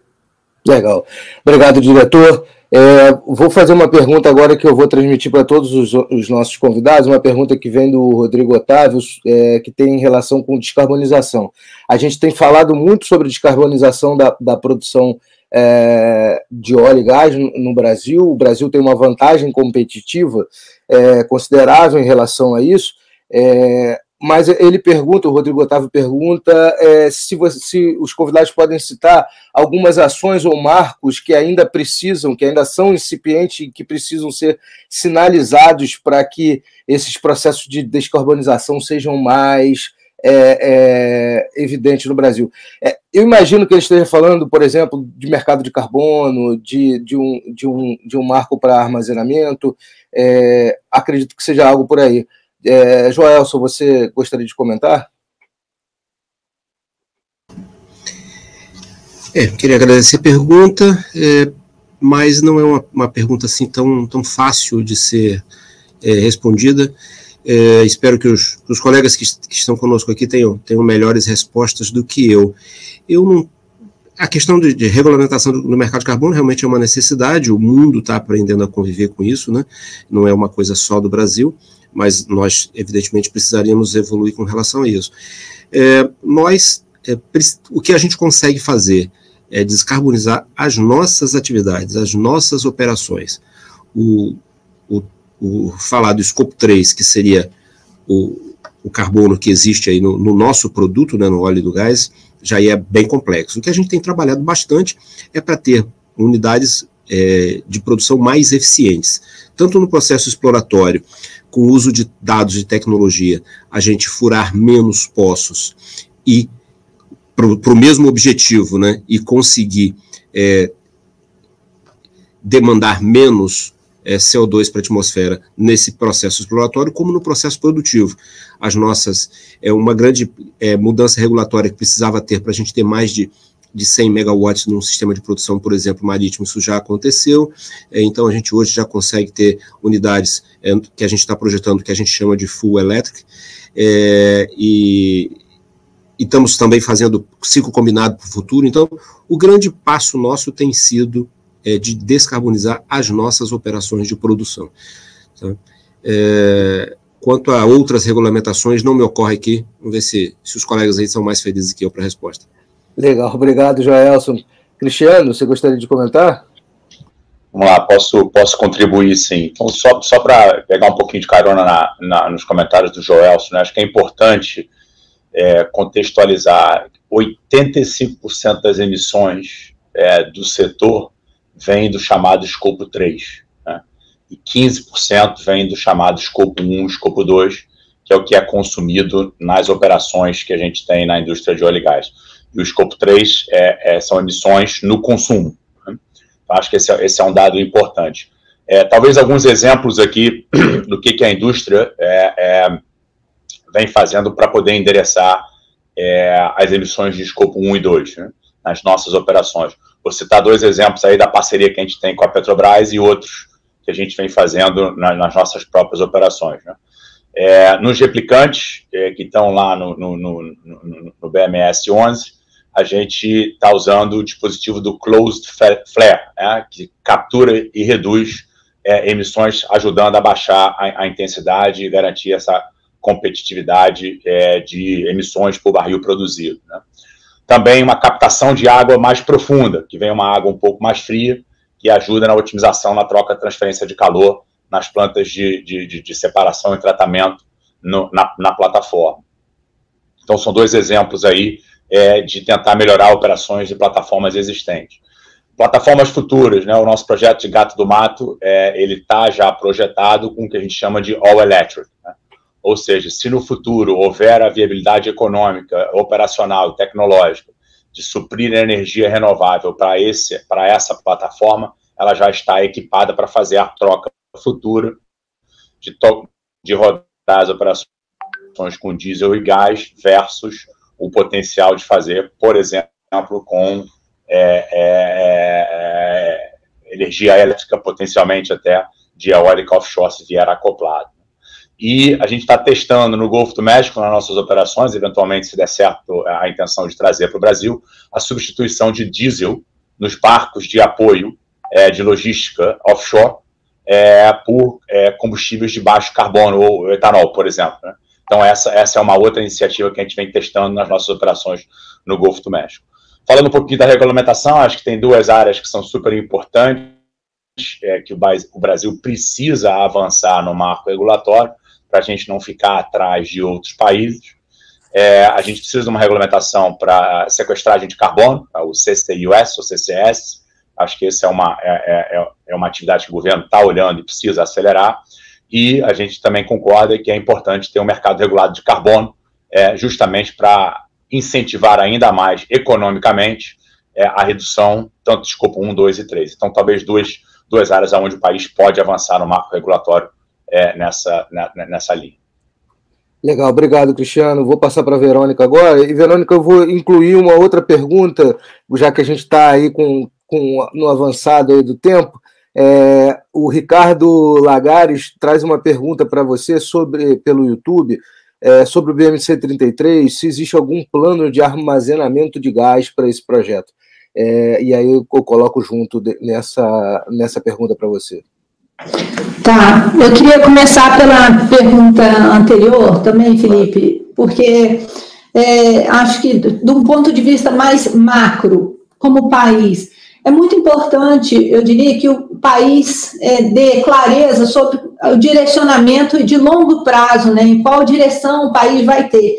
Speaker 1: Legal. Obrigado, diretor. É, vou fazer uma pergunta agora que eu vou transmitir para todos os, os, nossos convidados, uma pergunta que vem do Rodrigo Otávio, é, que tem relação com descarbonização. A gente tem falado muito sobre descarbonização da, da produção é, de óleo e gás no, no, Brasil. O Brasil tem uma vantagem competitiva é, considerável em relação a isso. Mas ele pergunta, o Rodrigo Otávio pergunta é, se, você, se, os convidados podem citar algumas ações ou marcos que ainda precisam, que ainda são incipientes e que precisam ser sinalizados para que esses processos de descarbonização sejam mais é, é, evidentes no Brasil. É, eu imagino que ele esteja falando, por exemplo, de mercado de carbono, de, de, um, de, um, de um marco para armazenamento, é, acredito que seja algo por aí. É, Joelson, você gostaria de comentar?
Speaker 3: É, queria agradecer a pergunta, é, mas não é uma, uma, pergunta assim tão, tão fácil de ser é, respondida. É, espero que os, os colegas que, que, estão conosco aqui tenham, tenham melhores respostas do que eu. Eu não. A questão de, de regulamentação do, do, mercado de carbono realmente é uma necessidade, o mundo está aprendendo a conviver com isso, né? não é uma coisa só do Brasil mas nós, evidentemente, precisaríamos evoluir com relação a isso. É, nós, é, o que a gente consegue fazer é descarbonizar as nossas atividades, as nossas operações. O, o, o falar do escopo 3, que seria o, o carbono que existe aí no, no nosso produto, né, no óleo e do gás, já é bem complexo. O que a gente tem trabalhado bastante é para ter unidades é, de produção mais eficientes, tanto no processo exploratório, com o uso de dados e tecnologia, a gente furar menos poços e para o mesmo objetivo, né, e conseguir é, demandar menos é, CO2 para a atmosfera nesse processo exploratório, como no processo produtivo. As nossas, é uma grande é, mudança regulatória que precisava ter para a gente ter mais de de 100 megawatts num sistema de produção, por exemplo, marítimo, isso já aconteceu. É, então, a gente hoje já consegue ter unidades é, que a gente está projetando, que a gente chama de full electric, é, e, e, estamos também fazendo ciclo combinado para o futuro. Então, o grande passo nosso tem sido é, de descarbonizar as nossas operações de produção. Tá? É, quanto a outras regulamentações, não me ocorre aqui. Vamos ver se, se os colegas aí são mais felizes que eu para a resposta.
Speaker 1: Legal, obrigado, Joelson. Cristiano, você gostaria de comentar?
Speaker 4: Vamos lá, posso, posso contribuir sim. Então, só, só para pegar um pouquinho de carona na, na, nos comentários do Joelson, né, acho que é importante é, contextualizar: 85% das emissões é, do setor vem do chamado escopo 3, né, e 15% vem do chamado escopo 1, escopo 2, que é o que é consumido nas operações que a gente tem na indústria de óleo e gás e o escopo 3 é, é, são emissões no consumo. Né? Então, acho que esse é, esse é, um dado importante. É, talvez alguns exemplos aqui [CLEARS THROAT] do que, que a indústria é, é, vem fazendo para poder endereçar as emissões de escopo 1 e 2 né? nas nossas operações. Vou citar dois exemplos aí da parceria que a gente tem com a Petrobras e outros que a gente vem fazendo nas, nas nossas próprias operações. Né? Nos replicantes, que estão lá no, no, no, no, BMS 11, a gente está usando o dispositivo do Closed Flare, né, que captura e reduz é, emissões, ajudando a baixar a, a, intensidade e garantir essa competitividade é, de emissões por barril produzido. Né? Também uma captação de água mais profunda, que vem uma água um pouco mais fria, que ajuda na otimização na troca de transferência de calor nas plantas de, de, de, de separação e tratamento no, na, na, plataforma. Então, são dois exemplos aí é, de tentar melhorar operações de plataformas existentes. Plataformas futuras, né? O nosso projeto de Gato do Mato, é, ele está já projetado com o que a gente chama de all electric. Né? Ou seja, se no futuro houver a viabilidade econômica, operacional tecnológica de suprir energia renovável para esse, para essa plataforma, ela já está equipada para fazer a troca futura de, de rodar as operações com diesel e gás versus o potencial de fazer, por exemplo, com é, é, é, energia elétrica, potencialmente até de eólica offshore, se vier acoplado. E a gente está testando no Golfo do México, nas nossas operações, eventualmente, se der certo a intenção de trazer para o Brasil, a substituição de diesel nos barcos de apoio é, de logística offshore é, por é, combustíveis de baixo carbono, ou etanol, por exemplo. Né? Então, essa, essa é uma outra iniciativa que a gente vem testando nas nossas operações no Golfo do México. Falando um pouquinho da regulamentação, acho que tem duas áreas que são super importantes, é, que o Brasil precisa avançar no marco regulatório para a gente não ficar atrás de outros países. É, a gente precisa de uma regulamentação para sequestragem de carbono, tá? o CCUS ou CCS. Acho que essa é uma, é, é, é uma atividade que o governo está olhando e precisa acelerar. E a gente também concorda que é importante ter um mercado regulado de carbono, é, justamente para incentivar ainda mais economicamente é, a redução tanto de escopo 1, 2 e 3. Então, talvez duas, duas áreas onde o país pode avançar no marco regulatório é, nessa, na, nessa linha.
Speaker 1: Legal, obrigado, Cristiano. Vou passar para a Verônica agora. E, Verônica, eu vou incluir uma outra pergunta, já que a gente está aí com, com, no avançado do tempo. É, o Ricardo Lagares traz uma pergunta para você sobre pelo YouTube é, sobre o BMC 33, se existe algum plano de armazenamento de gás para esse projeto. É, e aí eu coloco junto de, nessa, nessa pergunta para você.
Speaker 5: Tá, eu queria começar pela pergunta anterior também, Felipe, porque é, acho que, de um ponto de vista mais macro, como país, é muito importante, eu diria, que o país é, dê clareza sobre o direcionamento de longo prazo, né, em qual direção o país vai ter.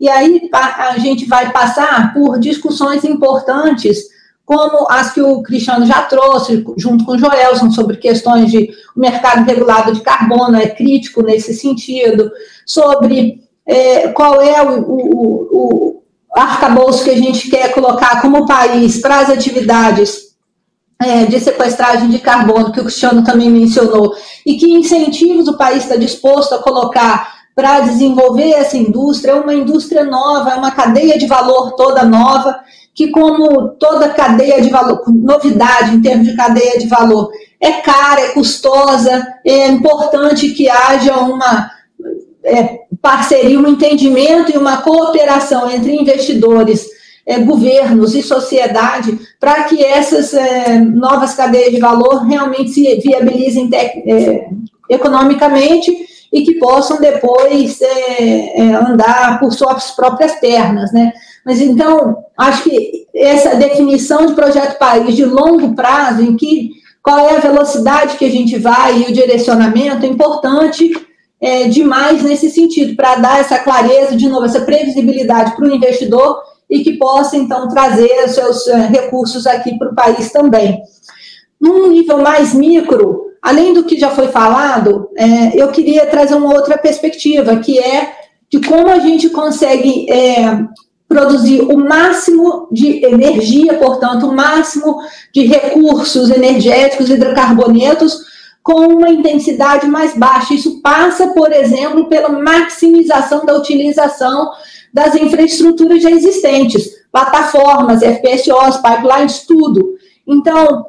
Speaker 5: E aí a gente vai passar por discussões importantes, como as que o Cristiano já trouxe, junto com o Joelson, sobre questões de mercado regulado de carbono, é crítico nesse sentido, sobre é, qual é o, o, o arcabouço que a gente quer colocar como país para as atividades é, de sequestragem de carbono, que o Cristiano também mencionou, e que incentivos o país está disposto a colocar para desenvolver essa indústria, é uma indústria nova, é uma cadeia de valor toda nova, que como toda cadeia de valor, novidade em termos de cadeia de valor, é cara, é custosa, é importante que haja uma é, parceria, um entendimento e uma cooperação entre investidores, é, governos e sociedade para que essas é, novas cadeias de valor realmente se viabilizem é, economicamente e que possam depois é, é, andar por suas próprias pernas, né? Mas então, acho que essa definição de projeto país de longo prazo, em que qual é a velocidade que a gente vai e o direcionamento, é importante é, demais nesse sentido, para dar essa clareza, de novo, essa previsibilidade para o investidor e que possa, então, trazer seus é, recursos aqui para o país também. Num nível mais micro, além do que já foi falado, é, eu queria trazer uma outra perspectiva, que é de como a gente consegue é, produzir o máximo de energia, portanto, o máximo de recursos energéticos, hidrocarbonetos, com uma intensidade mais baixa. Isso passa, por exemplo, pela maximização da utilização das infraestruturas já existentes, plataformas, FPSOs, pipelines, tudo. Então,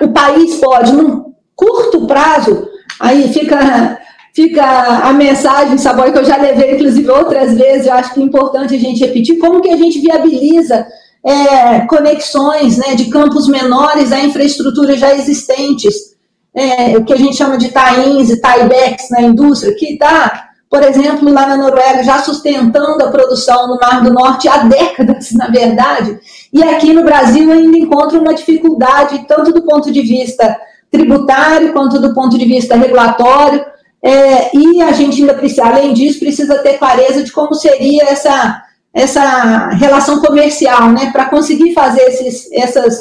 Speaker 5: o país pode, num curto prazo, aí fica fica a mensagem, Saboy, que eu já levei, inclusive, outras vezes, eu acho que é importante a gente repetir, como que a gente viabiliza é, conexões né, de campos menores a infraestruturas já existentes. É, o que a gente chama de tie-ins e tie-backs na indústria, que está, por exemplo, lá na Noruega, já sustentando a produção no Mar do Norte há décadas, [LAUGHS] na verdade, e aqui no Brasil ainda encontra uma dificuldade, tanto do ponto de vista tributário quanto do ponto de vista regulatório, é, e a gente ainda precisa, além disso, precisa ter clareza de como seria essa, essa relação comercial, né, para conseguir fazer esses, essas,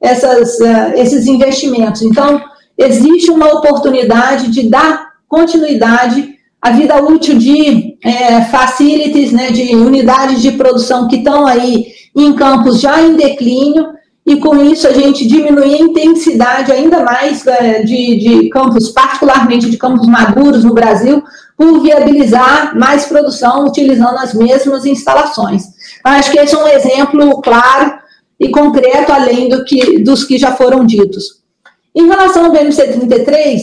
Speaker 5: essas, uh, esses investimentos. Então, existe uma oportunidade de dar continuidade à vida útil de é, facilities, né, de unidades de produção que estão aí em campos já em declínio, e com isso a gente diminuir a intensidade ainda mais é, de, de campos, particularmente de campos maduros no Brasil, por viabilizar mais produção utilizando as mesmas instalações. Acho que esse é um exemplo claro e concreto, além do que, dos que já foram ditos. Em relação ao BMC 33,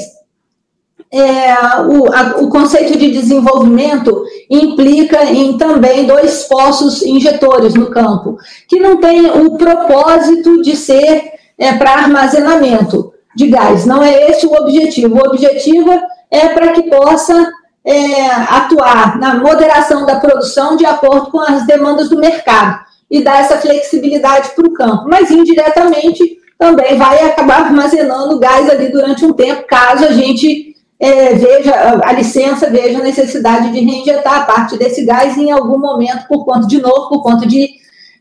Speaker 5: é, o, a, o, conceito de desenvolvimento implica em também dois poços injetores no campo, que não tem o propósito de ser é, para armazenamento de gás. Não é esse o objetivo. O objetivo é para que possa é, atuar na moderação da produção de acordo com as demandas do mercado e dar essa flexibilidade para o campo. Mas indiretamente também vai acabar armazenando gás ali durante um tempo, caso a gente é, veja, a licença veja a necessidade de reinjetar parte desse gás em algum momento, por conta, de novo, por conta de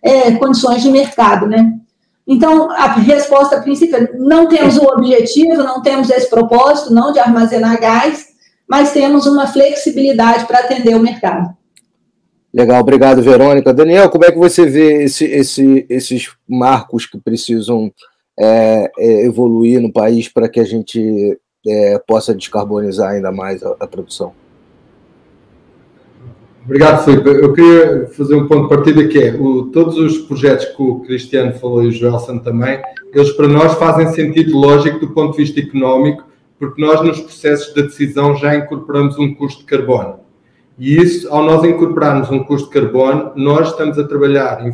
Speaker 5: é, condições de mercado, né? Então, a resposta princípio é, não temos o objetivo, não temos esse propósito, não de armazenar gás, mas temos uma flexibilidade para atender o mercado.
Speaker 1: Legal, obrigado, Verônica. Daniel, como é que você vê esse, esse, esses marcos que precisam é, é, evoluir no país para que a gente é, possa descarbonizar ainda mais a, a, produção.
Speaker 6: Obrigado, Filipe. Eu queria fazer um ponto de partida que é o, todos os projetos que o Cristiano falou e o Joelson também, eles para nós fazem sentido lógico do ponto de vista económico, porque nós nos processos de decisão já incorporamos um custo de carbono. E isso, ao nós incorporarmos um custo de carbono, nós estamos a trabalhar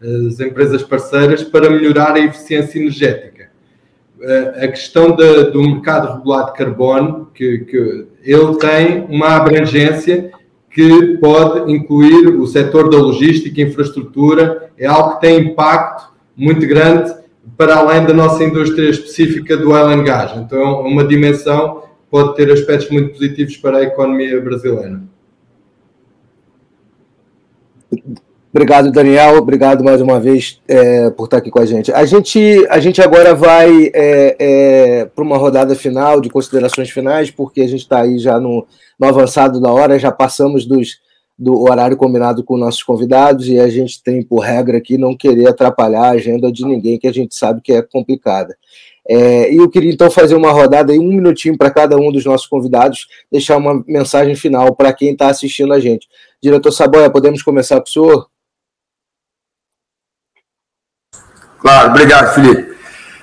Speaker 6: as empresas parceiras para melhorar a eficiência energética. A questão do mercado regulado de carbono, que, que ele tem uma abrangência que pode incluir o setor da logística infraestrutura, é algo que tem impacto muito grande para além da nossa indústria específica do oil and gas. Então, é uma dimensão pode ter aspectos muito positivos para a economia brasileira.
Speaker 1: Obrigado, Daniel. Obrigado mais uma vez é, por estar aqui com a gente. A gente, a gente agora vai é, é, para uma rodada final de considerações finais, porque a gente está aí já no, no, avançado da hora, já passamos dos, do horário combinado com nossos convidados e a gente tem por regra aqui não querer atrapalhar a agenda de ninguém, que a gente sabe que é complicada. É, e eu queria então fazer uma rodada aí, um minutinho para cada um dos nossos convidados, deixar uma mensagem final para quem está assistindo a gente. Diretor Saboia, podemos começar com o senhor?
Speaker 2: Claro, obrigado, Felipe.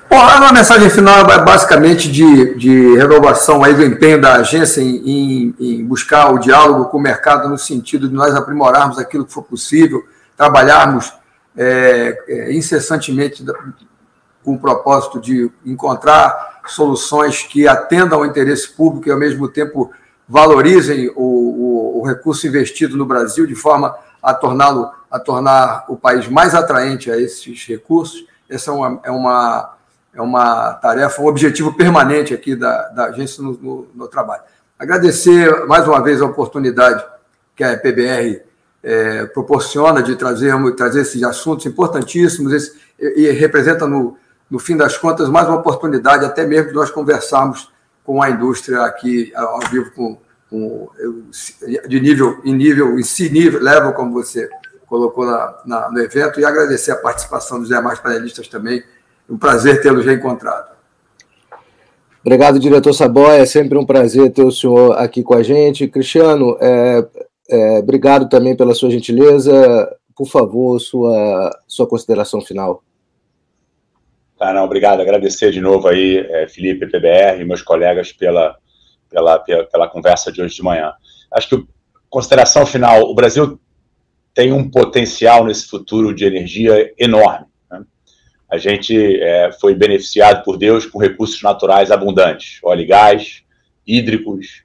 Speaker 2: Bom, a mensagem final é basicamente de, de renovação aí do empenho da agência em, em, em, buscar o diálogo com o mercado no sentido de nós aprimorarmos aquilo que for possível, trabalharmos é, é, incessantemente com o propósito de encontrar soluções que atendam ao interesse público e, ao mesmo tempo, valorizem o, o, o recurso investido no Brasil de forma a torná-lo a tornar o país mais atraente a esses recursos essa é uma, é uma, é uma tarefa, um objetivo permanente aqui da, da agência no, no, no trabalho. Agradecer mais uma vez a oportunidade que a PBR é, proporciona de trazer, trazer esses assuntos importantíssimos esse, e, e, representa, no, no fim das contas, mais uma oportunidade até mesmo de nós conversarmos com a indústria aqui ao vivo, com, com, de nível em nível, em si nível, level, como você colocou na, na, no evento e agradecer a participação dos demais panelistas também. Um prazer tê-los reencontrado.
Speaker 1: Obrigado, diretor Saboia. É sempre um prazer ter o senhor aqui com a gente. Cristiano, é, é, obrigado também pela sua gentileza. Por favor, sua, sua consideração final.
Speaker 4: Tá, não, obrigado. Agradecer de novo aí, é, Felipe, PBR e meus colegas pela, pela, pela, pela conversa de hoje de manhã. Acho que consideração final, o Brasil tem um potencial nesse futuro de energia enorme. Né? a gente é, foi beneficiado por Deus com recursos naturais abundantes, óleo e gás, hídricos,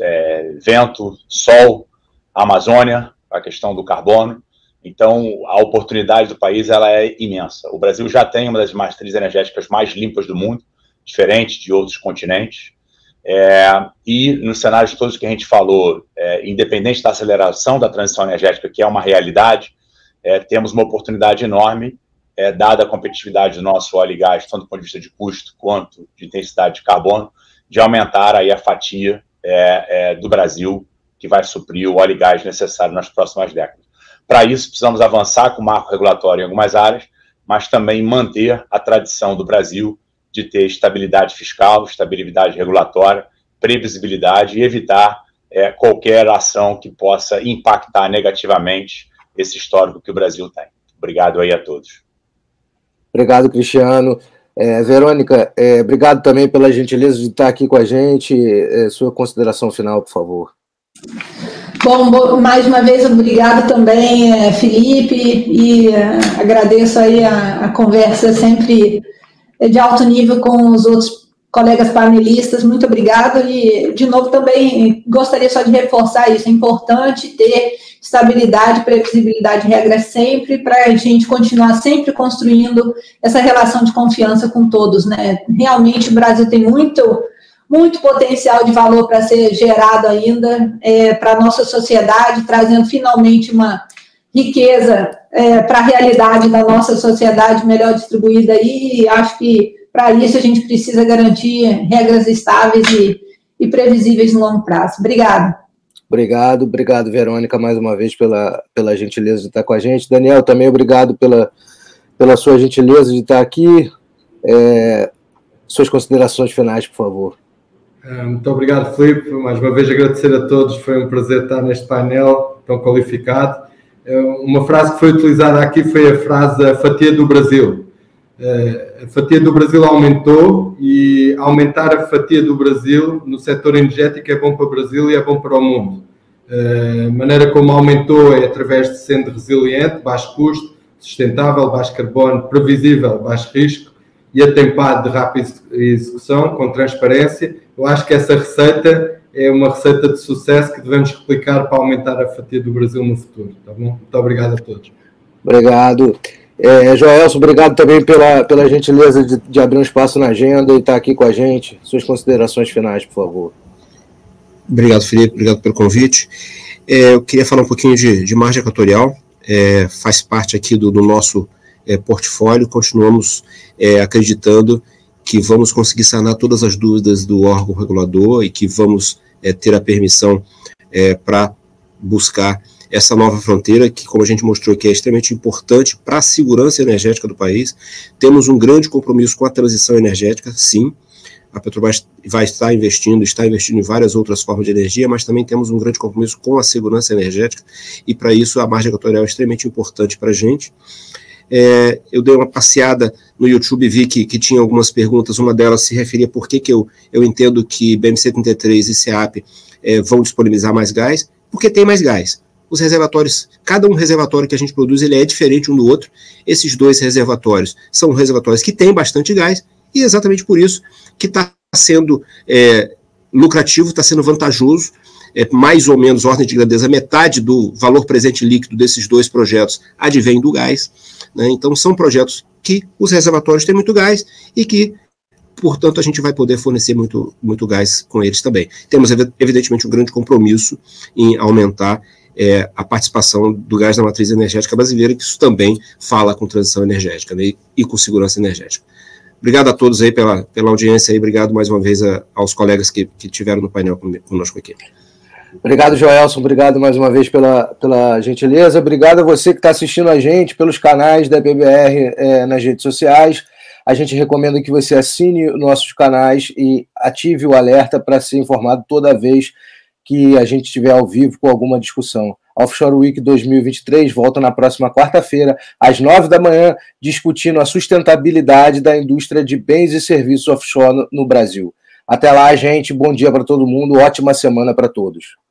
Speaker 4: é, vento, sol, Amazônia, a questão do carbono. Então, a oportunidade do país ela é imensa. O Brasil já tem uma das matrizes energéticas mais limpas do mundo, diferente de outros continentes. É, e nos cenários todos que a gente falou, é, independente da aceleração da transição energética, que é uma realidade, é, temos uma oportunidade enorme, é, dada a competitividade do nosso óleo e gás, tanto do ponto de vista de custo quanto de intensidade de carbono, de aumentar aí a fatia é, é, do Brasil que vai suprir o óleo e gás necessário nas próximas décadas. Para isso, precisamos avançar com o marco regulatório em algumas áreas, mas também manter a tradição do Brasil de ter estabilidade fiscal, estabilidade regulatória, previsibilidade e evitar é, qualquer ação que possa impactar negativamente esse histórico que o Brasil tem. Obrigado aí a todos.
Speaker 1: Obrigado, Cristiano. É, Verônica, é, obrigado também pela gentileza de estar aqui com a gente. É, sua consideração final, por favor.
Speaker 5: Bom, mais uma vez, obrigado também, é, Felipe, e é, agradeço aí a, a conversa sempre de alto nível com os outros colegas panelistas, muito obrigado. E, de novo, também gostaria só de reforçar isso: é importante ter estabilidade, previsibilidade, regra sempre, para a gente continuar sempre construindo essa relação de confiança com todos, né? Realmente o Brasil tem muito, muito potencial de valor para ser gerado ainda é, para a nossa sociedade, trazendo finalmente uma riqueza é, para a realidade da nossa sociedade melhor distribuída e acho que para isso a gente precisa garantir regras estáveis e, e previsíveis no longo prazo. Obrigada.
Speaker 1: Obrigado, obrigado, Verônica, mais uma vez pela, pela gentileza de estar com a gente. Daniel, também obrigado pela, pela sua gentileza de estar aqui. É, suas considerações finais, por favor.
Speaker 6: É, muito obrigado, Filipe. Mais uma vez agradecer a todos. Foi um prazer estar neste painel tão qualificado. É, uma frase que foi utilizada aqui foi a frase a fatia do Brasil. É, a fatia do Brasil aumentou e aumentar a fatia do Brasil no setor energético é bom para o Brasil e é bom para o mundo. A maneira como aumentou é através de sendo resiliente, baixo custo, sustentável, baixo carbono, previsível, baixo risco e atempado de rápida execução, com transparência. Eu acho que essa receita é uma receita de sucesso que devemos replicar para aumentar a fatia do Brasil no futuro. Tá bom? Muito obrigado a todos.
Speaker 1: Obrigado. É, Joelson, obrigado também pela, pela gentileza de, de abrir um espaço na agenda e estar aqui com a gente. Suas considerações finais, por favor.
Speaker 3: Obrigado, Felipe, obrigado pelo convite. É, eu queria falar um pouquinho de, de margem equatorial, é, faz parte aqui do, do nosso é, portfólio, continuamos é, acreditando que vamos conseguir sanar todas as dúvidas do órgão regulador e que vamos é, ter a permissão é, para buscar essa nova fronteira, que, como a gente mostrou aqui, é extremamente importante para a segurança energética do país. Temos um grande compromisso com a transição energética, sim, a Petrobras vai estar investindo, está investindo em várias outras formas de energia, mas também temos um grande compromisso com a segurança energética, e para isso a margem equatorial é extremamente importante para a gente. É, eu dei uma passeada no YouTube e vi que, que tinha algumas perguntas, uma delas se referia por que, que eu, eu entendo que BMC-33 e SEAP é, vão disponibilizar mais gás, porque tem mais gás. Os reservatórios, cada um reservatório que a gente produz, ele é diferente um do outro. Esses dois reservatórios são reservatórios que têm bastante gás, e é exatamente por isso que está sendo é, lucrativo, está sendo vantajoso, é, mais ou menos ordem de grandeza, metade do valor presente líquido desses dois projetos advém do gás. Né? Então, são projetos que os reservatórios têm muito gás e que, portanto, a gente vai poder fornecer muito, muito gás com eles também. Temos, evidentemente, um grande compromisso em aumentar é, a participação do gás na matriz energética brasileira, que isso também fala com transição energética né, e com segurança energética. Obrigado a todos aí pela, pela audiência e obrigado mais uma vez a, aos colegas que, que tiveram no painel conosco aqui.
Speaker 1: Obrigado, Joelson. Obrigado mais uma vez pela, pela gentileza. Obrigado a você que está assistindo a gente pelos canais da PBR é, nas redes sociais. A gente recomenda que você assine nossos canais e ative o alerta para ser informado toda vez que a gente estiver ao vivo com alguma discussão. Offshore Week 2023 volta na próxima quarta-feira, às nove da manhã, discutindo a sustentabilidade da indústria de bens e serviços offshore no Brasil. Até lá, gente. Bom dia para todo mundo. Ótima semana para todos.